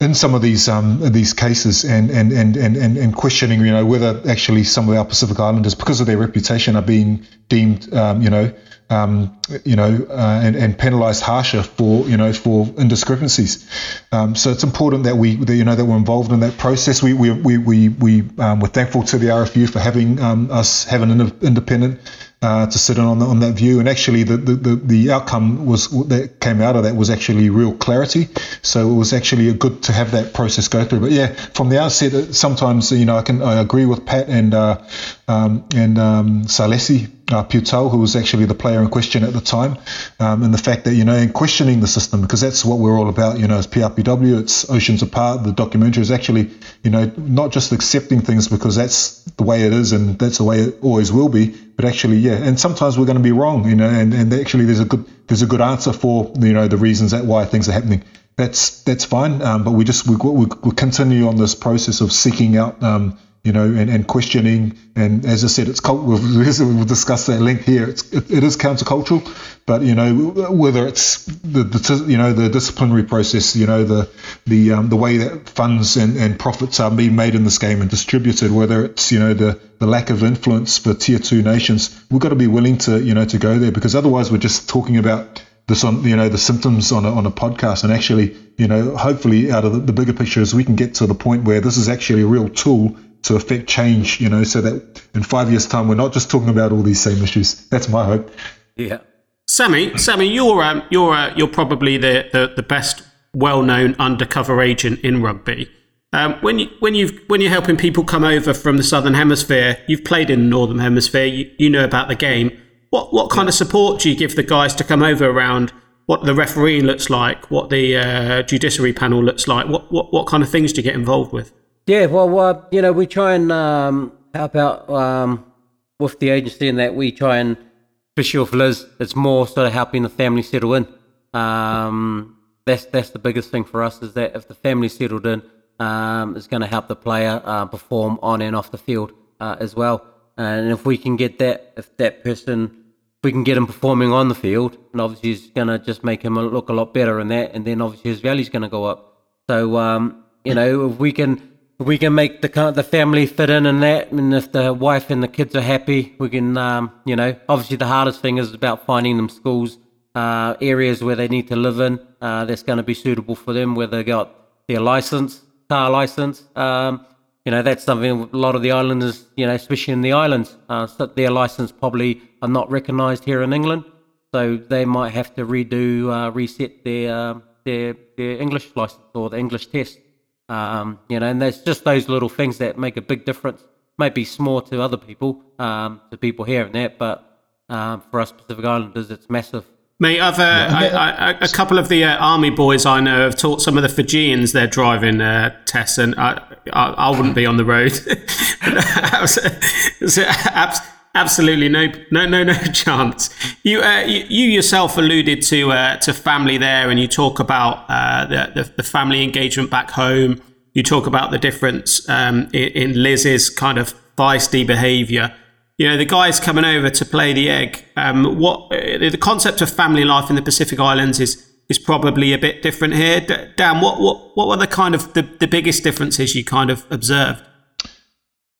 in some of these um, these cases and, and, and, and, and questioning, you know, whether actually some of our Pacific Islanders, because of their reputation, are being deemed, um, you know, um, you know, uh, and, and penalised harsher for you know for indiscrepancies. Um, so it's important that we that, you know that we're involved in that process. We we we we, we um, we're thankful to the RFU for having um, us having an independent uh, to sit in on, the, on that view. And actually, the, the, the, outcome was that came out of that was actually real clarity. So it was actually good to have that process go through. But yeah, from the outset, uh, sometimes you know I can I agree with Pat and uh, um, and um, Salesi uh, Piutau, who was actually the player in question at the time, um, and the fact that you know, in questioning the system, because that's what we're all about. You know, as PRPW, it's Oceans Apart. The documentary is actually, you know, not just accepting things because that's the way it is and that's the way it always will be, but actually, yeah. And sometimes we're going to be wrong, you know, and, and actually, there's a good there's a good answer for you know the reasons that why things are happening. That's that's fine, um, but we just we, we, we continue on this process of seeking out. Um, you know, and, and questioning. And as I said, it's cult. We've, we've discussed that link here. It's, it, it is countercultural, but you know, whether it's the, the you know the disciplinary process, you know, the the um, the way that funds and, and profits are being made in this game and distributed, whether it's you know the the lack of influence for tier two nations, we've got to be willing to you know to go there because otherwise we're just talking about this on you know the symptoms on a, on a podcast and actually you know hopefully out of the, the bigger picture is we can get to the point where this is actually a real tool to affect change, you know, so that in five years' time we're not just talking about all these same issues. That's my hope. Yeah. Sammy, Sammy, you're um, you're uh, you're probably the, the, the best well-known undercover agent in rugby. Um, when you when you when you're helping people come over from the southern hemisphere, you've played in the northern hemisphere. You, you know about the game. What what kind of support do you give the guys to come over around what the referee looks like, what the uh, judiciary panel looks like? What, what what kind of things do you get involved with? Yeah, well, uh, you know, we try and um, help out um, with the agency in that we try and, especially with Liz, it's more sort of helping the family settle in. Um, that's that's the biggest thing for us is that if the family settled in, um, it's going to help the player uh, perform on and off the field uh, as well. And if we can get that, if that person, if we can get him performing on the field, and obviously it's going to just make him look a lot better in that, and then obviously his value's going to go up. So um, you know, if we can we can make the the family fit in and that, and if the wife and the kids are happy, we can, um, you know, obviously the hardest thing is about finding them schools, uh, areas where they need to live in uh, that's going to be suitable for them, where they got their license, car license. Um, you know, that's something a lot of the islanders, you know, especially in the islands, uh, their license probably are not recognised here in England, so they might have to redo, uh, reset their uh, their their English license or the English test. Um, you know, and there's just those little things that make a big difference. Maybe small to other people, um, to people here and there, but um, for us Pacific Islanders, it's massive. Mate, I've, uh, I, I, a couple of the uh, army boys I know have taught some of the Fijians their driving uh, tests, and I, I, I, wouldn't be on the road. absolutely no, no, no, no chance. You, uh, you, you, yourself alluded to uh, to family there, and you talk about uh, the, the, the family engagement back home. You talk about the difference um, in, in Liz's kind of feisty behaviour you know, the guys coming over to play the egg. Um, what the concept of family life in the Pacific Islands is is probably a bit different here. Dan, what what what were the kind of the, the biggest differences you kind of observed?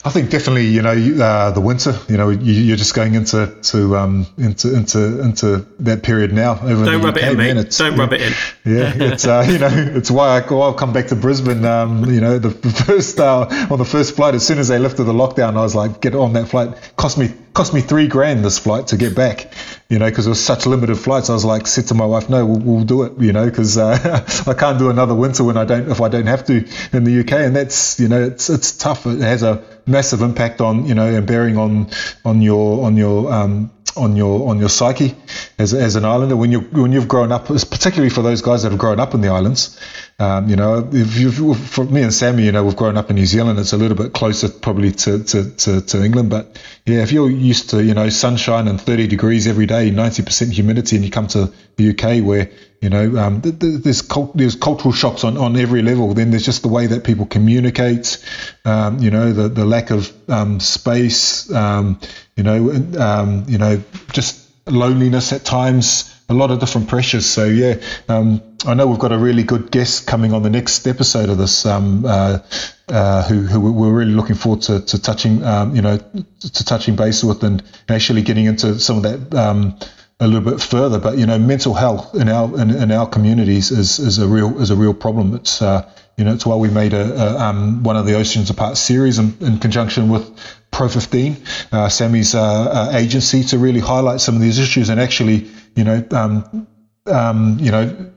I think definitely, you know, uh, the winter. You know, you, are just going into to um, into into into that period now. Over Don't rub UK, it in, man. It's, Don't rub it in. Yeah, it's uh, you know, it's why I go. I'll come back to Brisbane. Um, you know, the, the first uh, on the first flight, as soon as they lifted the lockdown, I was like, get on that flight. Cost me cost me three grand this flight to get back. You know, because it was such limited flights. I was like, said to my wife, no, we'll, we'll do it. You know, because uh, I can't do another winter when I don't if I don't have to in the UK, and that's you know, it's it's tough. It has a massive impact on you know and bearing on on your on your um, on your on your psyche as, as an islander when you when you've grown up, particularly for those guys that have grown up in the islands. Um, you know, if you for me and Sammy, you know, we've grown up in New Zealand. It's a little bit closer probably to, to, to, to England, but yeah, if you're used to you know sunshine and 30 degrees every day, 90% humidity, and you come to the UK where you know, um, there's cult, there's cultural shocks on, on every level. Then there's just the way that people communicate. Um, you know, the the lack of um, space. Um, you know, um, you know, just loneliness at times. A lot of different pressures. So yeah, um, I know we've got a really good guest coming on the next episode of this. Uh, uh, who, who we're really looking forward to, to touching, you know, to touching base with and actually getting into some of that a little bit further. But you know, mental health in our in, in our communities is, is a real is a real problem. It's uh, you know, it's why we made a, a um, one of the Oceans Apart series in, in conjunction with Pro 15, uh, Sammy's uh, uh, agency, to really highlight some of these issues and actually, you know, um, um, you know,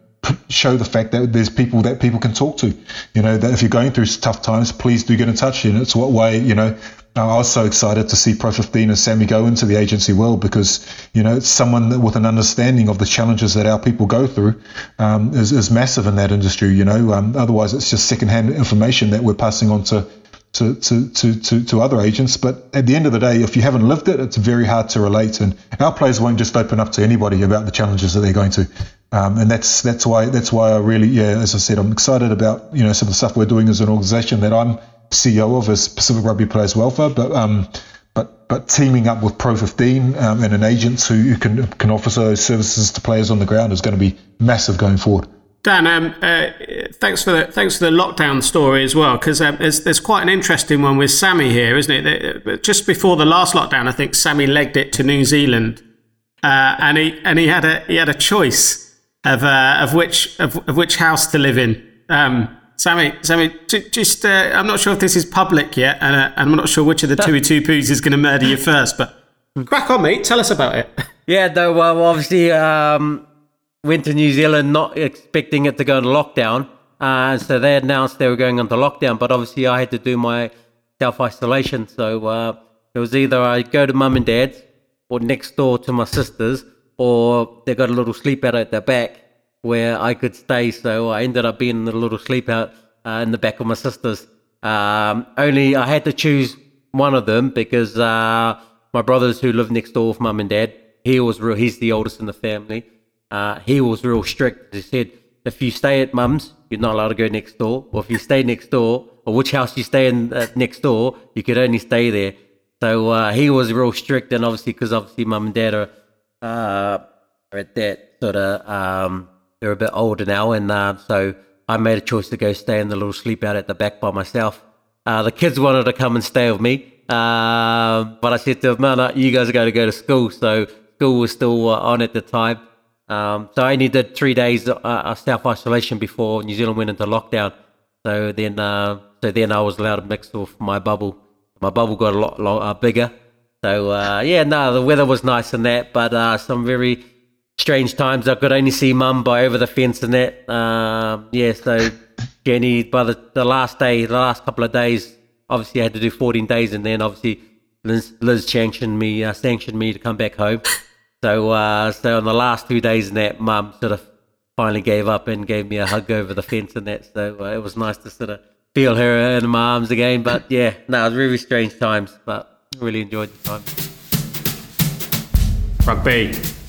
show the fact that there's people that people can talk to. You know, that if you're going through tough times, please do get in touch. And it's what way, you know, I was so excited to see Pro 15 and Sammy go into the agency world because, you know, someone with an understanding of the challenges that our people go through um, is, is massive in that industry, you know. Um, otherwise, it's just secondhand information that we're passing on to, to, to, to, to, to other agents. But at the end of the day, if you haven't lived it, it's very hard to relate. And our players won't just open up to anybody about the challenges that they're going to. Um, and that's that's why that's why I really yeah as I said I'm excited about you know some of the stuff we're doing as an organisation that I'm CEO of as Pacific Rugby Players Welfare, but um, but but teaming up with Pro 15 um, and an agent who can can offer those services to players on the ground is going to be massive going forward. Dan, um, uh, thanks for the thanks for the lockdown story as well, because um, there's there's quite an interesting one with Sammy here, isn't it? Just before the last lockdown, I think Sammy legged it to New Zealand, uh, and he and he had a he had a choice of uh, of which of, of, which house to live in. Um, Sammy, Sammy, just, uh, I'm not sure if this is public yet, and uh, I'm not sure which of the two two poos is going to murder you first, but crack on, mate. Tell us about it. Yeah, though, well, obviously, um, went to New Zealand not expecting it to go into lockdown. Uh, so they announced they were going into lockdown, but obviously I had to do my self isolation. So uh, it was either I go to mum and dad's or next door to my sister's, or they got a little sleep out at the back where I could stay. So I ended up being in a little sleep out uh, in the back of my sister's. Um, only I had to choose one of them because uh, my brothers who live next door with mum and dad, he was real. He's the oldest in the family. Uh, he was real strict. He said, if you stay at mum's, you're not allowed to go next door. Or if you stay next door, or which house you stay in uh, next door, you could only stay there. So uh, he was real strict, and obviously, because obviously mum and dad are, uh, are at that sort of um, they're a bit older now, and uh, so I made a choice to go stay in the little sleep out at the back by myself. Uh, the kids wanted to come and stay with me, uh, but I said to them, no, no, you guys are going to go to school. So school was still on at the time. Um, so I only did three days uh, self isolation before New Zealand went into lockdown. So then, uh, so then I was allowed to mix with my bubble. My bubble got a lot, lot bigger. So yeah, no, the weather was nice and that, but some very strange times. I could only see mum by over the fence and that. Um, yeah, so Jenny, by the, the last day, the last couple of days, obviously I had to do 14 days, and then obviously Liz, Liz sanctioned me, uh, sanctioned me to come back home. So, uh, so on the last two days, and that mum sort of finally gave up and gave me a hug over the fence and that. So uh, it was nice to sort of feel her in my arms again. But yeah, no, it was really strange times, but really enjoyed the time. Rugby.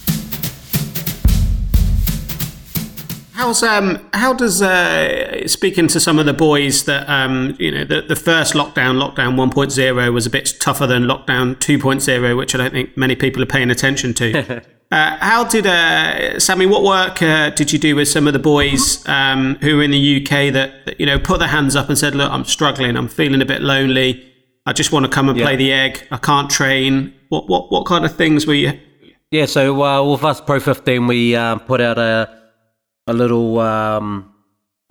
How's um how does uh, speaking to some of the boys that um you know the, the first lockdown lockdown 1.0 was a bit tougher than lockdown 2.0 which I don't think many people are paying attention to Uh, how did uh, Sammy? What work uh, did you do with some of the boys um, who were in the UK that, that, you know put their hands up and said, "Look, I'm struggling. I'm feeling a bit lonely. I just want to come and yeah. play the egg. I can't train." What what what kind of things were you? Yeah, so uh, with us Pro 15, we uh, put out a a little um,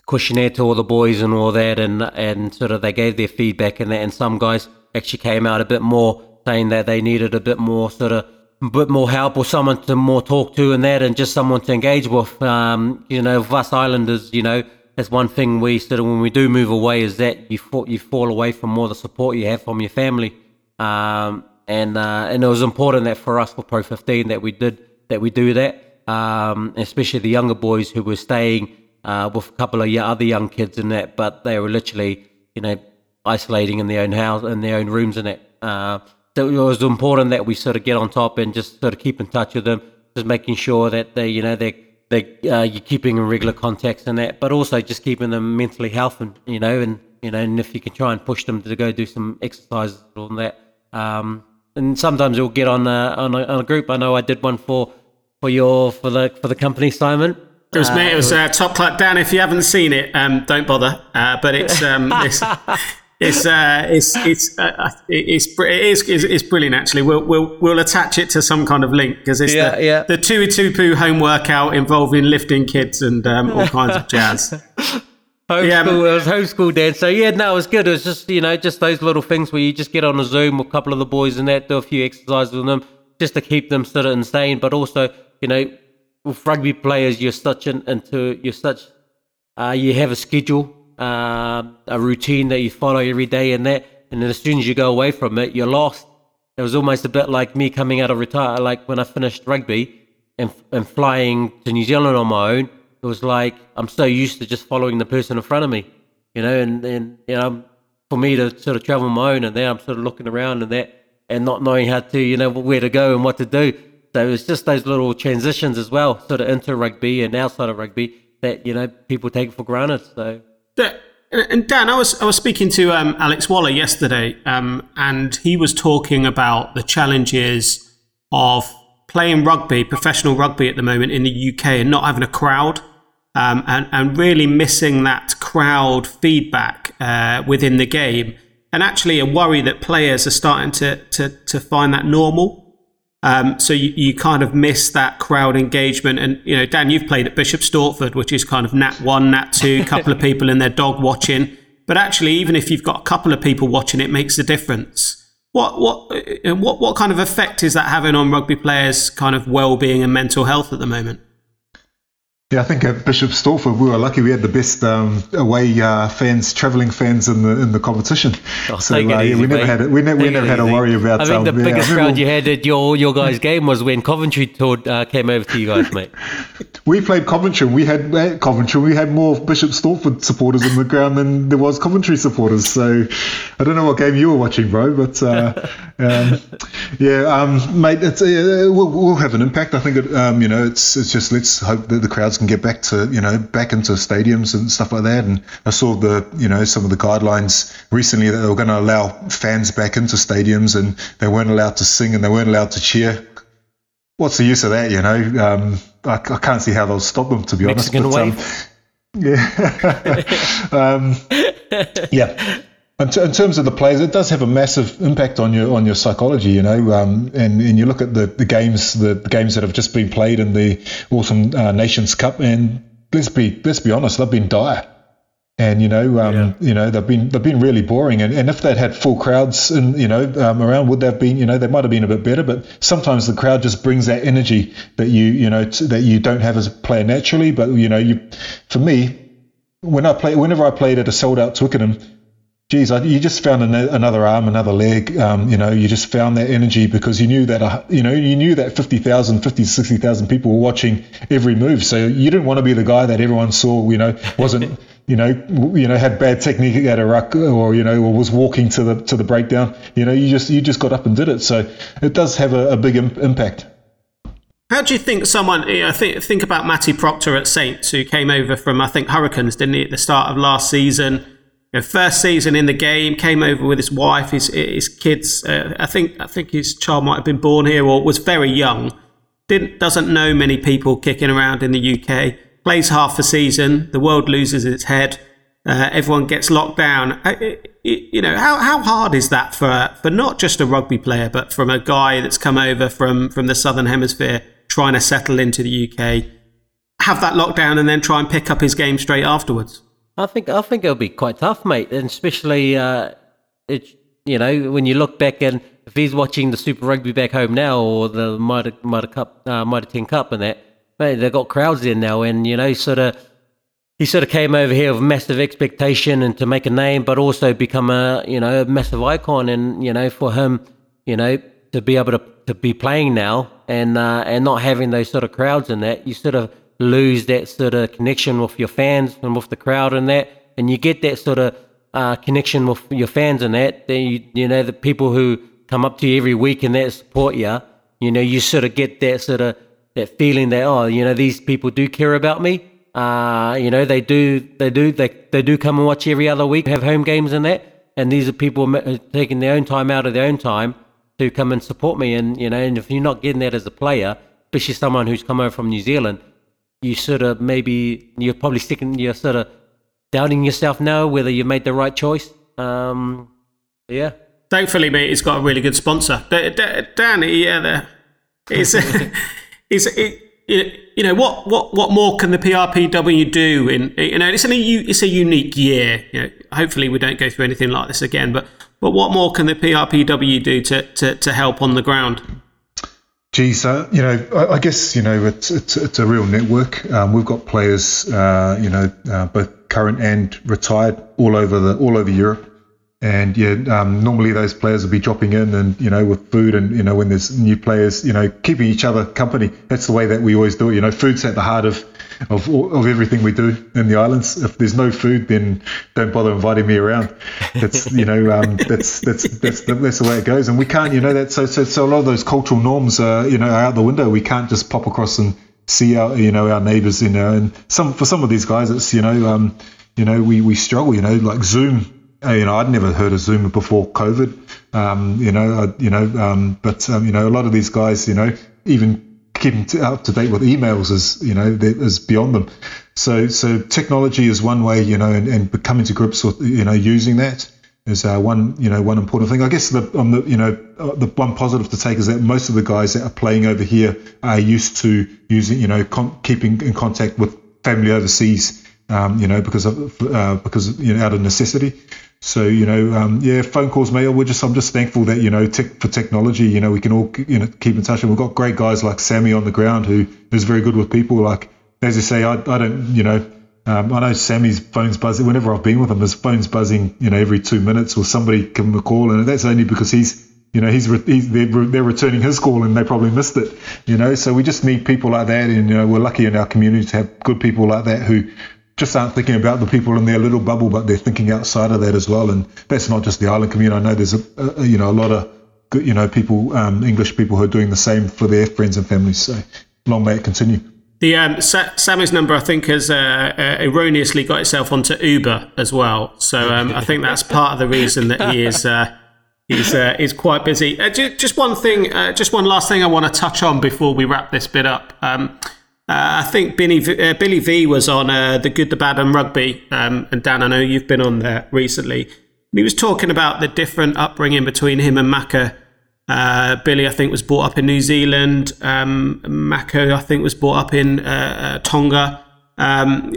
questionnaire to all the boys and all that, and and sort of they gave their feedback and that, and some guys actually came out a bit more saying that they needed a bit more sort of a bit more help or someone to more talk to and that, and just someone to engage with. Um, you know, with us Islanders, you know, that's one thing we sort of when we do move away is that you fall, you fall away from more the support you have from your family. Um, and uh, and it was important that for us for Pro 15 that we did that we do that, um, especially the younger boys who were staying uh, with a couple of other young kids in that, but they were literally you know isolating in their own house in their own rooms and that. Uh, so it was important that we sort of get on top and just sort of keep in touch with them, just making sure that they you know they they uh, you're keeping in regular contacts and that, but also just keeping them mentally healthy and you know and you know and if you can try and push them to go do some exercises on that. Um, and sometimes we'll get on on a, on a group. I know I did one for for your for the for the company, Simon. It was me. It was uh, Top Club. Dan, if you haven't seen it, um, don't bother. Uh, but it's um, it's it's uh, it's it's, uh, it's, it's, it's it's brilliant. Actually, we'll we'll we'll attach it to some kind of link because it's yeah, the yeah. the Tuitupou home workout involving lifting kids and um, all kinds of jazz. homeschool. Yeah, it was homeschool dad. So yeah, no, it was good. It was just you know just those little things where you just get on a Zoom with a couple of the boys and that do a few exercises with them just to keep them sort of insane. But also you know with rugby players, you're such an into you're such uh, you have a schedule, uh, a routine that you follow every day, and that and then as soon as you go away from it, you're lost. It was almost a bit like me coming out of retire, like when I finished rugby and and flying to New Zealand on my own it was like I'm so used to just following the person in front of me, you know, and and you know, for me to sort of travel my own, and then I'm sort of looking around and that, and not knowing how to, you know, where to go and what to do. So it's just those little transitions as well, sort of into rugby and outside of rugby that you know people take for granted. So. And Dan, I was I was speaking to um, Alex Waller yesterday, um, and he was talking about the challenges of playing rugby, professional rugby at the moment in the UK, and not having a crowd um, and, and really missing that crowd feedback uh, within the game. And actually, a worry that players are starting to, to, to find that normal. Um, so you, you kind of miss that crowd engagement. And, you know, Dan, you've played at Bishop Stortford, which is kind of Nat 1, Nat 2, a couple of people and their dog watching. But actually, even if you've got a couple of people watching, it makes a difference. What what uh, what what kind of effect is that having on rugby players' kind of well-being and mental health at the moment? Yeah, I think at Bishop Stortford we were lucky. We had the best um, away uh, fans, travelling fans in the in the competition. Oh, so uh, yeah, we never had it. We, ne- we never had to worry about. I think um, the biggest yeah, crowd you had at your your guys' game was when Coventry toured, uh, came over to you guys, mate. we played Coventry. We had uh, Coventry. We had more Bishop Stortford supporters in the ground than there was Coventry supporters. So I don't know what game you were watching, bro, but uh, um, yeah, um, mate, it's, uh, we'll, we'll, have an impact. I think it, um, you know, it's it's just let's hope that the crowds can get back to you know back into stadiums and stuff like that. And I saw the you know some of the guidelines recently that they were going to allow fans back into stadiums and they weren't allowed to sing and they weren't allowed to cheer. What's the use of that? You know, um, I, I, can't see how they'll stop them to be Mexican honest. But, um, yeah, um, yeah. In, t- in, terms of the players, it does have a massive impact on your on your psychology, you know. Um, and, and you look at the, the games, the, the, games that have just been played in the Autumn uh, Nations Cup, and let's be let's be honest, they've been dire. And you know, um, yeah. you know, they've been they've been really boring. And, and if they'd had full crowds, and you know, um, around, would they have been? You know, they might have been a bit better. But sometimes the crowd just brings that energy that you you know t- that you don't have as a player naturally. But you know, you for me, when I play, whenever I played at a sold out Twickenham geez, you just found an, another arm, another leg. Um, you know, you just found that energy because you knew that, you know, you knew that 50,000, 50, 60,000 people were watching every move. So you didn't want to be the guy that everyone saw, you know, wasn't, you know, you know, had bad technique at a ruck or, you know, or was walking to the, to the breakdown. You know, you just, you just got up and did it. So it does have a, a big Im- impact. How do you think someone, you know, think, think about Matty Proctor at Saints, who came over from, I think, Hurricanes, didn't he, at the start of last season? Know, first season in the game, came over with his wife, his his kids. Uh, I think I think his child might have been born here or was very young. didn't doesn't know many people kicking around in the UK. Plays half a season, the world loses its head. Uh, everyone gets locked down. You know how, how hard is that for for not just a rugby player, but from a guy that's come over from from the southern hemisphere trying to settle into the UK, have that lockdown, and then try and pick up his game straight afterwards. I think I think it'll be quite tough, mate, and especially uh, it. You know, when you look back and if he's watching the Super Rugby back home now or the Mitre, Cup, uh, Mitre 10 Cup and that, mate, they've got crowds in now, and you know, sort of he sort of came over here with massive expectation and to make a name, but also become a you know a massive icon. And you know, for him, you know, to be able to, to be playing now and uh, and not having those sort of crowds in that, you sort of lose that sort of connection with your fans and with the crowd and that, and you get that sort of uh, connection with your fans and that. Then you you know the people who come up to you every week and that support you. You know, you sort of get that sort of that feeling that oh, you know, these people do care about me uh, you know, they do, they do, they, they do come and watch every other week, have home games and that. And these are people taking their own time out of their own time to come and support me. And, you know, and if you're not getting that as a player, especially someone who's come over from New Zealand, you sort of maybe, you're probably sticking, you're sort of doubting yourself now whether you made the right choice. Um, yeah. Thankfully, mate, he's got a really good sponsor. Dan, yeah, it's, it's, it, you know what what what more can the PRPW do in you know it's a it's a unique year you know hopefully we don't go through anything like this again but but what more can the PRPW do to to, to help on the ground Geez, uh, you know, I, I, guess you know it's it's, it's a real network. Um, we've got players, uh, you know, uh, both current and retired, all over the all over Europe. And yeah, um, normally those players will be dropping in and, you know, with food and, you know, when there's new players, you know, keeping each other company. That's the way that we always do it. You know, food's at the heart of, of, of everything we do in the islands. If there's no food, then don't bother inviting me around. That's, you know, um, that's, that's, that's, the, that's the way it goes. And we can't, you know, that, so, so, so a lot of those cultural norms, are, you know, are out the window. We can't just pop across and see our, you know, our neighbors, you know, and some, for some of these guys, it's, you know, um, you know, we, we struggle, you know, like Zoom uh, you know, I'd never heard of Zoom before COVID. Um, you know, I, you know, um, but um, you know, a lot of these guys, you know, even keeping up to date with emails is, you know, is beyond them. So, so technology is one way, you know, and, and coming to grips with, you know, using that is uh, one, you know, one important thing. I guess the, the, you know, uh, the one positive to take is that most of the guys that are playing over here are used to using, you know, con- keeping in contact with family overseas. Um, you know, because of uh, because you know out of necessity. So you know, um, yeah, phone calls, mate. We're just I'm just thankful that you know tech, for technology, you know, we can all you know keep in touch, and we've got great guys like Sammy on the ground who is very good with people. Like as you say, I, I don't you know. Um, I know Sammy's phone's buzzing. Whenever I've been with him, his phone's buzzing, you know, every two minutes, or somebody give him a call, and that's only because he's, you know, he's, re- he's they're, they're returning his call, and they probably missed it, you know. So we just need people like that, and you know, we're lucky in our community to have good people like that who just aren't thinking about the people in their little bubble, but they're thinking outside of that as well. And that's not just the island community. I know there's a, a you know a lot of good, you know people, um, English people who are doing the same for their friends and families. So long may it continue. The um, Sa- Sammy's number, I think, has uh, uh, erroneously got itself onto Uber as well. So um, I think that's part of the reason that he is. Uh, He's, uh, he's quite busy. Uh, just one thing, uh, just one last thing I want to touch on before we wrap this bit up. Um, uh, I think Billy, uh, Billy V was on uh, the Good, the Bad, and Rugby, um, and Dan, I know you've been on there recently. And he was talking about the different upbringing between him and Mako. Uh, Billy, I think, was brought up in New Zealand. Um, Mako, I think, was brought up in uh, uh, Tonga. Um,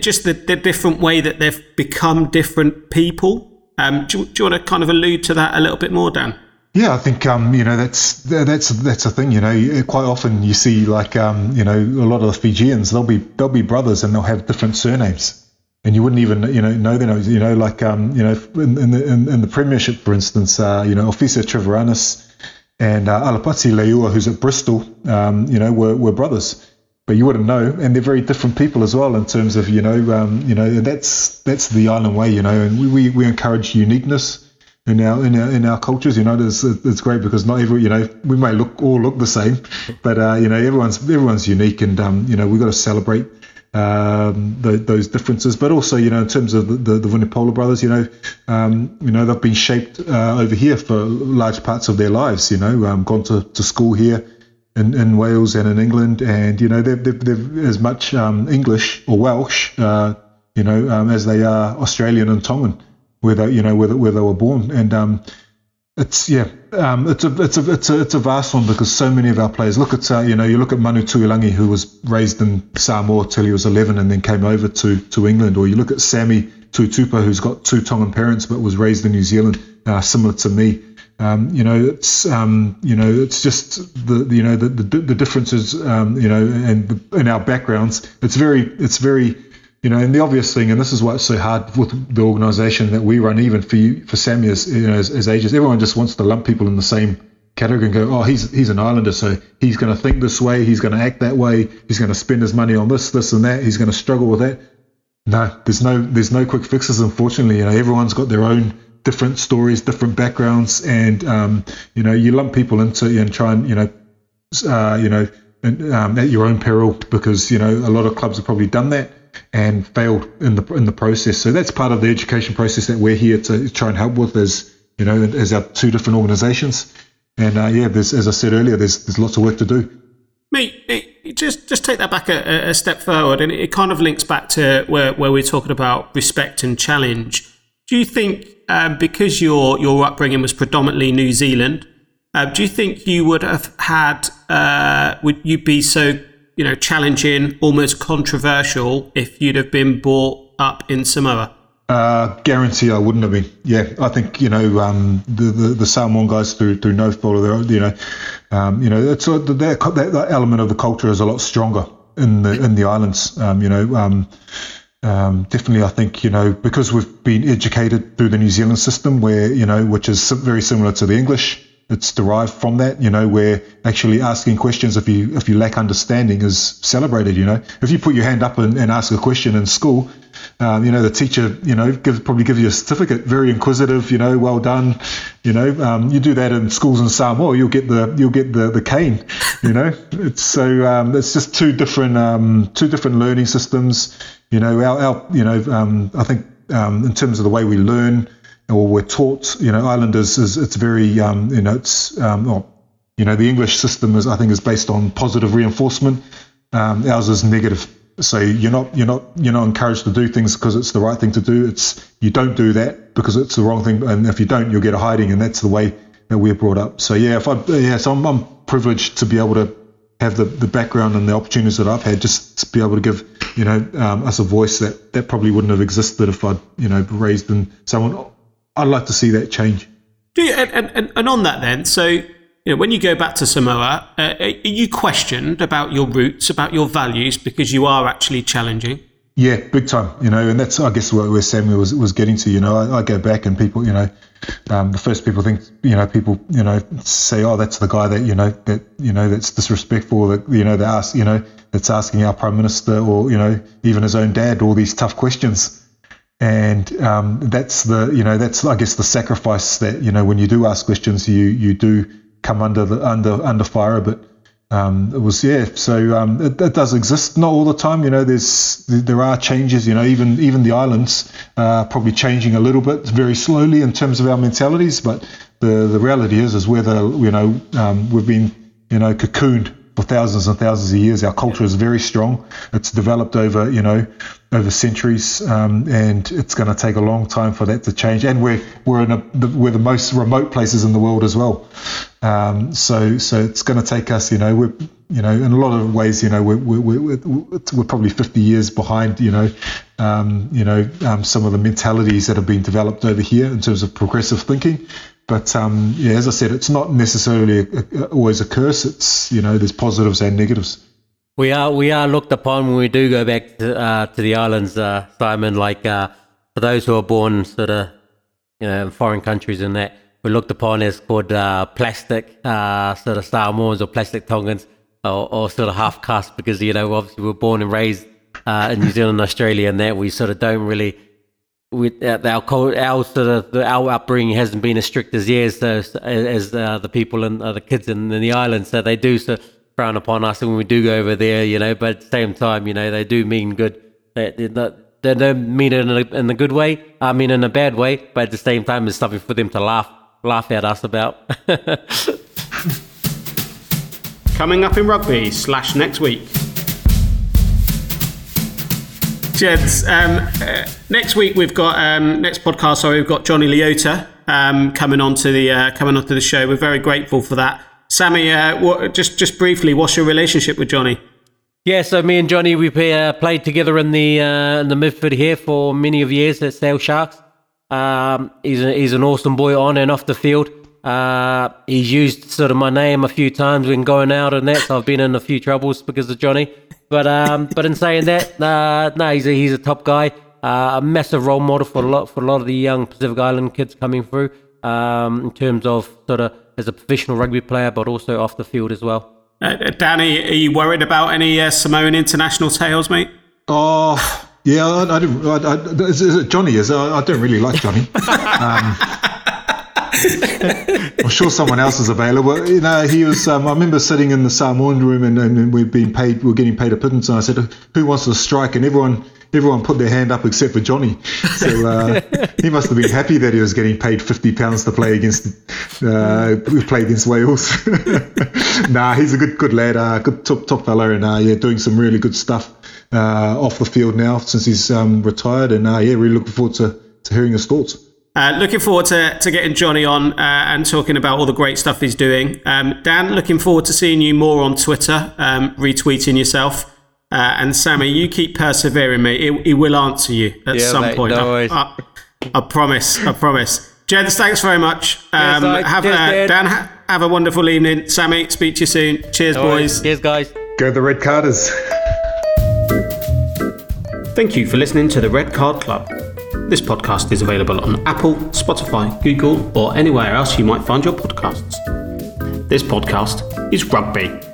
just the, the, different way that they've become different people. Um, do, do you want to kind of allude to that a little bit more, Dan? Yeah, I think um, you know that's that's that's a thing. You know, quite often you see like um, you know a lot of the Fijians they'll be they'll be brothers and they'll have different surnames, and you wouldn't even you know know them. You know, like um, you know in, in the in, in, the Premiership, for instance, uh, you know Ofisa Treviranus and uh, Alapati Leiua, who's at Bristol, um, you know, were, were brothers, but you wouldn't know, and they're very different people as well in terms of you know um, you know that's that's the island way, you know, and we we, we encourage uniqueness in our in our in our cultures. You know, it's, it's great because not every you know we may look all look the same, but uh, you know everyone's everyone's unique, and um, you know we've got to celebrate um, the, those differences. But also, you know, in terms of the the, the Vunipola brothers, you know, um, you know they've been shaped uh, over here for large parts of their lives. You know, um, gone to, to school here. in, in Wales and in England, and you know they're, they're, they're as much um, English or Welsh, uh, you know, um, as they are Australian and Tongan, where they you know where, where they were born, and um, it's yeah, um, it's a it's a it's a it's a vast one because so many of our players look at uh, you know you look at Manu Tuilagi who was raised in Samoa till he was 11 and then came over to to England, or you look at Sammy Tuitupou who's got two Tongan parents but was raised in New Zealand, uh, similar to me. Um, you know, it's um, you know, it's just the you know the the, the differences, um, you know, and in our backgrounds. It's very it's very you know, and the obvious thing, and this is why it's so hard with the organisation that we run, even for you, for Sammy as you know as, as ages, everyone just wants to lump people in the same category and go, oh, he's he's an islander, so he's going to think this way, he's going to act that way, he's going to spend his money on this, this, and that, he's going to struggle with that. No, there's no there's no quick fixes. Unfortunately, you know, everyone's got their own different stories, different backgrounds, and um, you know you lump people into and try and you know uh, you know um, at your own peril because you know a lot of clubs have probably done that and failed in the in the process. So that's part of the education process that we're here to try and help with as you know as our two different organisations. And uh, yeah, there's as I said earlier, there's there's lots of work to do. Mate, just just take that back a, a step forward, and it kind of links back to where where we're talking about respect and challenge. Do you think um, because your your upbringing was predominantly New Zealand, uh, do you think you would have had uh, would you be so you know challenging, almost controversial if you'd have been brought up in Samoa? Uh, guarantee I wouldn't have been. Yeah, I think you know um, the, the the Samoan guys through through no fault. You know, um, you know it's that, that, that element of the culture is a lot stronger in the in the islands. Um, you know, um, um, definitely, I think you know because we've been educated through the New Zealand system, where you know which is very similar to the English. It's derived from that, you know, where actually asking questions if you if you lack understanding is celebrated. You know, if you put your hand up and, and ask a question in school, um, you know, the teacher, you know, probably give you a certificate. Very inquisitive, you know, well done. You know, um, you do that in schools in Samoa, you'll get the you'll get the, the cane. You know, it's so um, it's just two different um, two different learning systems. You know, our, our you know, um, I think um, in terms of the way we learn or we're taught, you know, Islanders is it's very, um, you know, it's, um, well, you know, the English system is, I think, is based on positive reinforcement. Um, ours is negative. So you're not you're not you're not encouraged to do things because it's the right thing to do. It's you don't do that because it's the wrong thing, and if you don't, you'll get a hiding, and that's the way that we're brought up. So yeah, if I yeah, so I'm, I'm privileged to be able to have the, the background and the opportunities that I've had, just to be able to give you know um, us a voice that that probably wouldn't have existed if I'd you know raised in someone. I'd like to see that change. Do you, and, and, and on that then, so you know, when you go back to Samoa, uh, are you questioned about your roots, about your values, because you are actually challenging? Yeah, big time. You know, and that's I guess where Samuel was was getting to. You know, I, I go back and people, you know, um, the first people think, you know, people, you know, say, oh, that's the guy that you know that you know that's disrespectful. That you know, they ask, you know, that's asking our prime minister or you know even his own dad all these tough questions. And um, that's the, you know, that's I guess the sacrifice that you know when you do ask questions, you you do come under the under under fire a bit um, it was yeah. So um, it, it, does exist, not all the time. You know, there's there are changes. You know, even even the islands are probably changing a little bit, very slowly in terms of our mentalities. But the the reality is, is whether you know um, we've been you know cocooned for thousands and thousands of years. Our culture is very strong. It's developed over, you know, over centuries, um, and it's going to take a long time for that to change. And we're we're in a, the, we're the most remote places in the world as well. Um, so so it's going to take us, you know, we're you know, in a lot of ways, you know, we're we're, we're, we're probably 50 years behind, you know, um, you know, um, some of the mentalities that have been developed over here in terms of progressive thinking. But um, yeah, as I said, it's not necessarily a, a, always a curse. It's you know, there's positives and negatives. We are we are looked upon when we do go back to, uh, to the islands, uh, Simon. Like uh, for those who are born sort of you know in foreign countries and that, we're looked upon as called uh, plastic uh, sort of Samoans or plastic Tongans or, or, sort of half caste because you know obviously we're born and raised uh, in New Zealand, Australia, and that we sort of don't really with our our sort of our upbringing hasn't been as strict as theirs as, as uh, the people and uh, the kids in, in, the islands. So they do of frown upon us when we do go over there, you know. But at the same time, you know, they do mean good. They, they don't mean it in a, in a good way. I mean in a bad way. But at the same time, it's something for them to laugh laugh at us about. coming up in rugby slash next week. Gents, um, uh, next week we've got um, next podcast. Sorry, we've got Johnny Leota um, coming onto the uh, coming onto the show. We're very grateful for that. Sammy, uh, what, just just briefly, what's your relationship with Johnny? Yeah, so me and Johnny we uh, played together in the uh, in the midfield here for many of years at Sale Sharks. Um, he's a, he's an awesome boy on and off the field. Uh, he's used sort of my name a few times when going out and that, so I've been in a few troubles because of Johnny. But um, but in saying that, uh, no, he's a, he's a top guy, uh, a massive role model for a lot for a lot of the young Pacific Island kids coming through um, in terms of sort of as a professional rugby player, but also off the field as well. Uh, Danny, are you worried about any uh, Samoan international tales, mate? Oh, yeah, I, I don't. I, I, is it Johnny is. I, I don't really like Johnny. Um, I'm sure someone else is available. You know, he was. Um, I remember sitting in the Samoan room, and, and we've been paid. We are getting paid a pittance, and I said, "Who wants to strike?" And everyone, everyone put their hand up except for Johnny. So uh, he must have been happy that he was getting paid fifty pounds to play against. Uh, play against Wales. nah, he's a good, good lad. Uh, good top, top fellow, and uh, yeah, doing some really good stuff uh, off the field now since he's um, retired. And uh, yeah, really looking forward to to hearing his thoughts. Uh, looking forward to, to getting Johnny on uh, and talking about all the great stuff he's doing. Um, Dan, looking forward to seeing you more on Twitter, um, retweeting yourself. Uh, and Sammy, you keep persevering, mate. He, he will answer you at yeah, some mate, point. No I, I, I, promise. I promise. Gents, thanks very much. Um, yes, have Cheers, a, Dan, ha- have a wonderful evening. Sammy, speak to you soon. Cheers, no boys. Cheers, guys. Go the Red Carders. Thank you for listening to the Red Card Club. This podcast is available on Apple, Spotify, Google, or anywhere else you might find your podcasts. This podcast is rugby.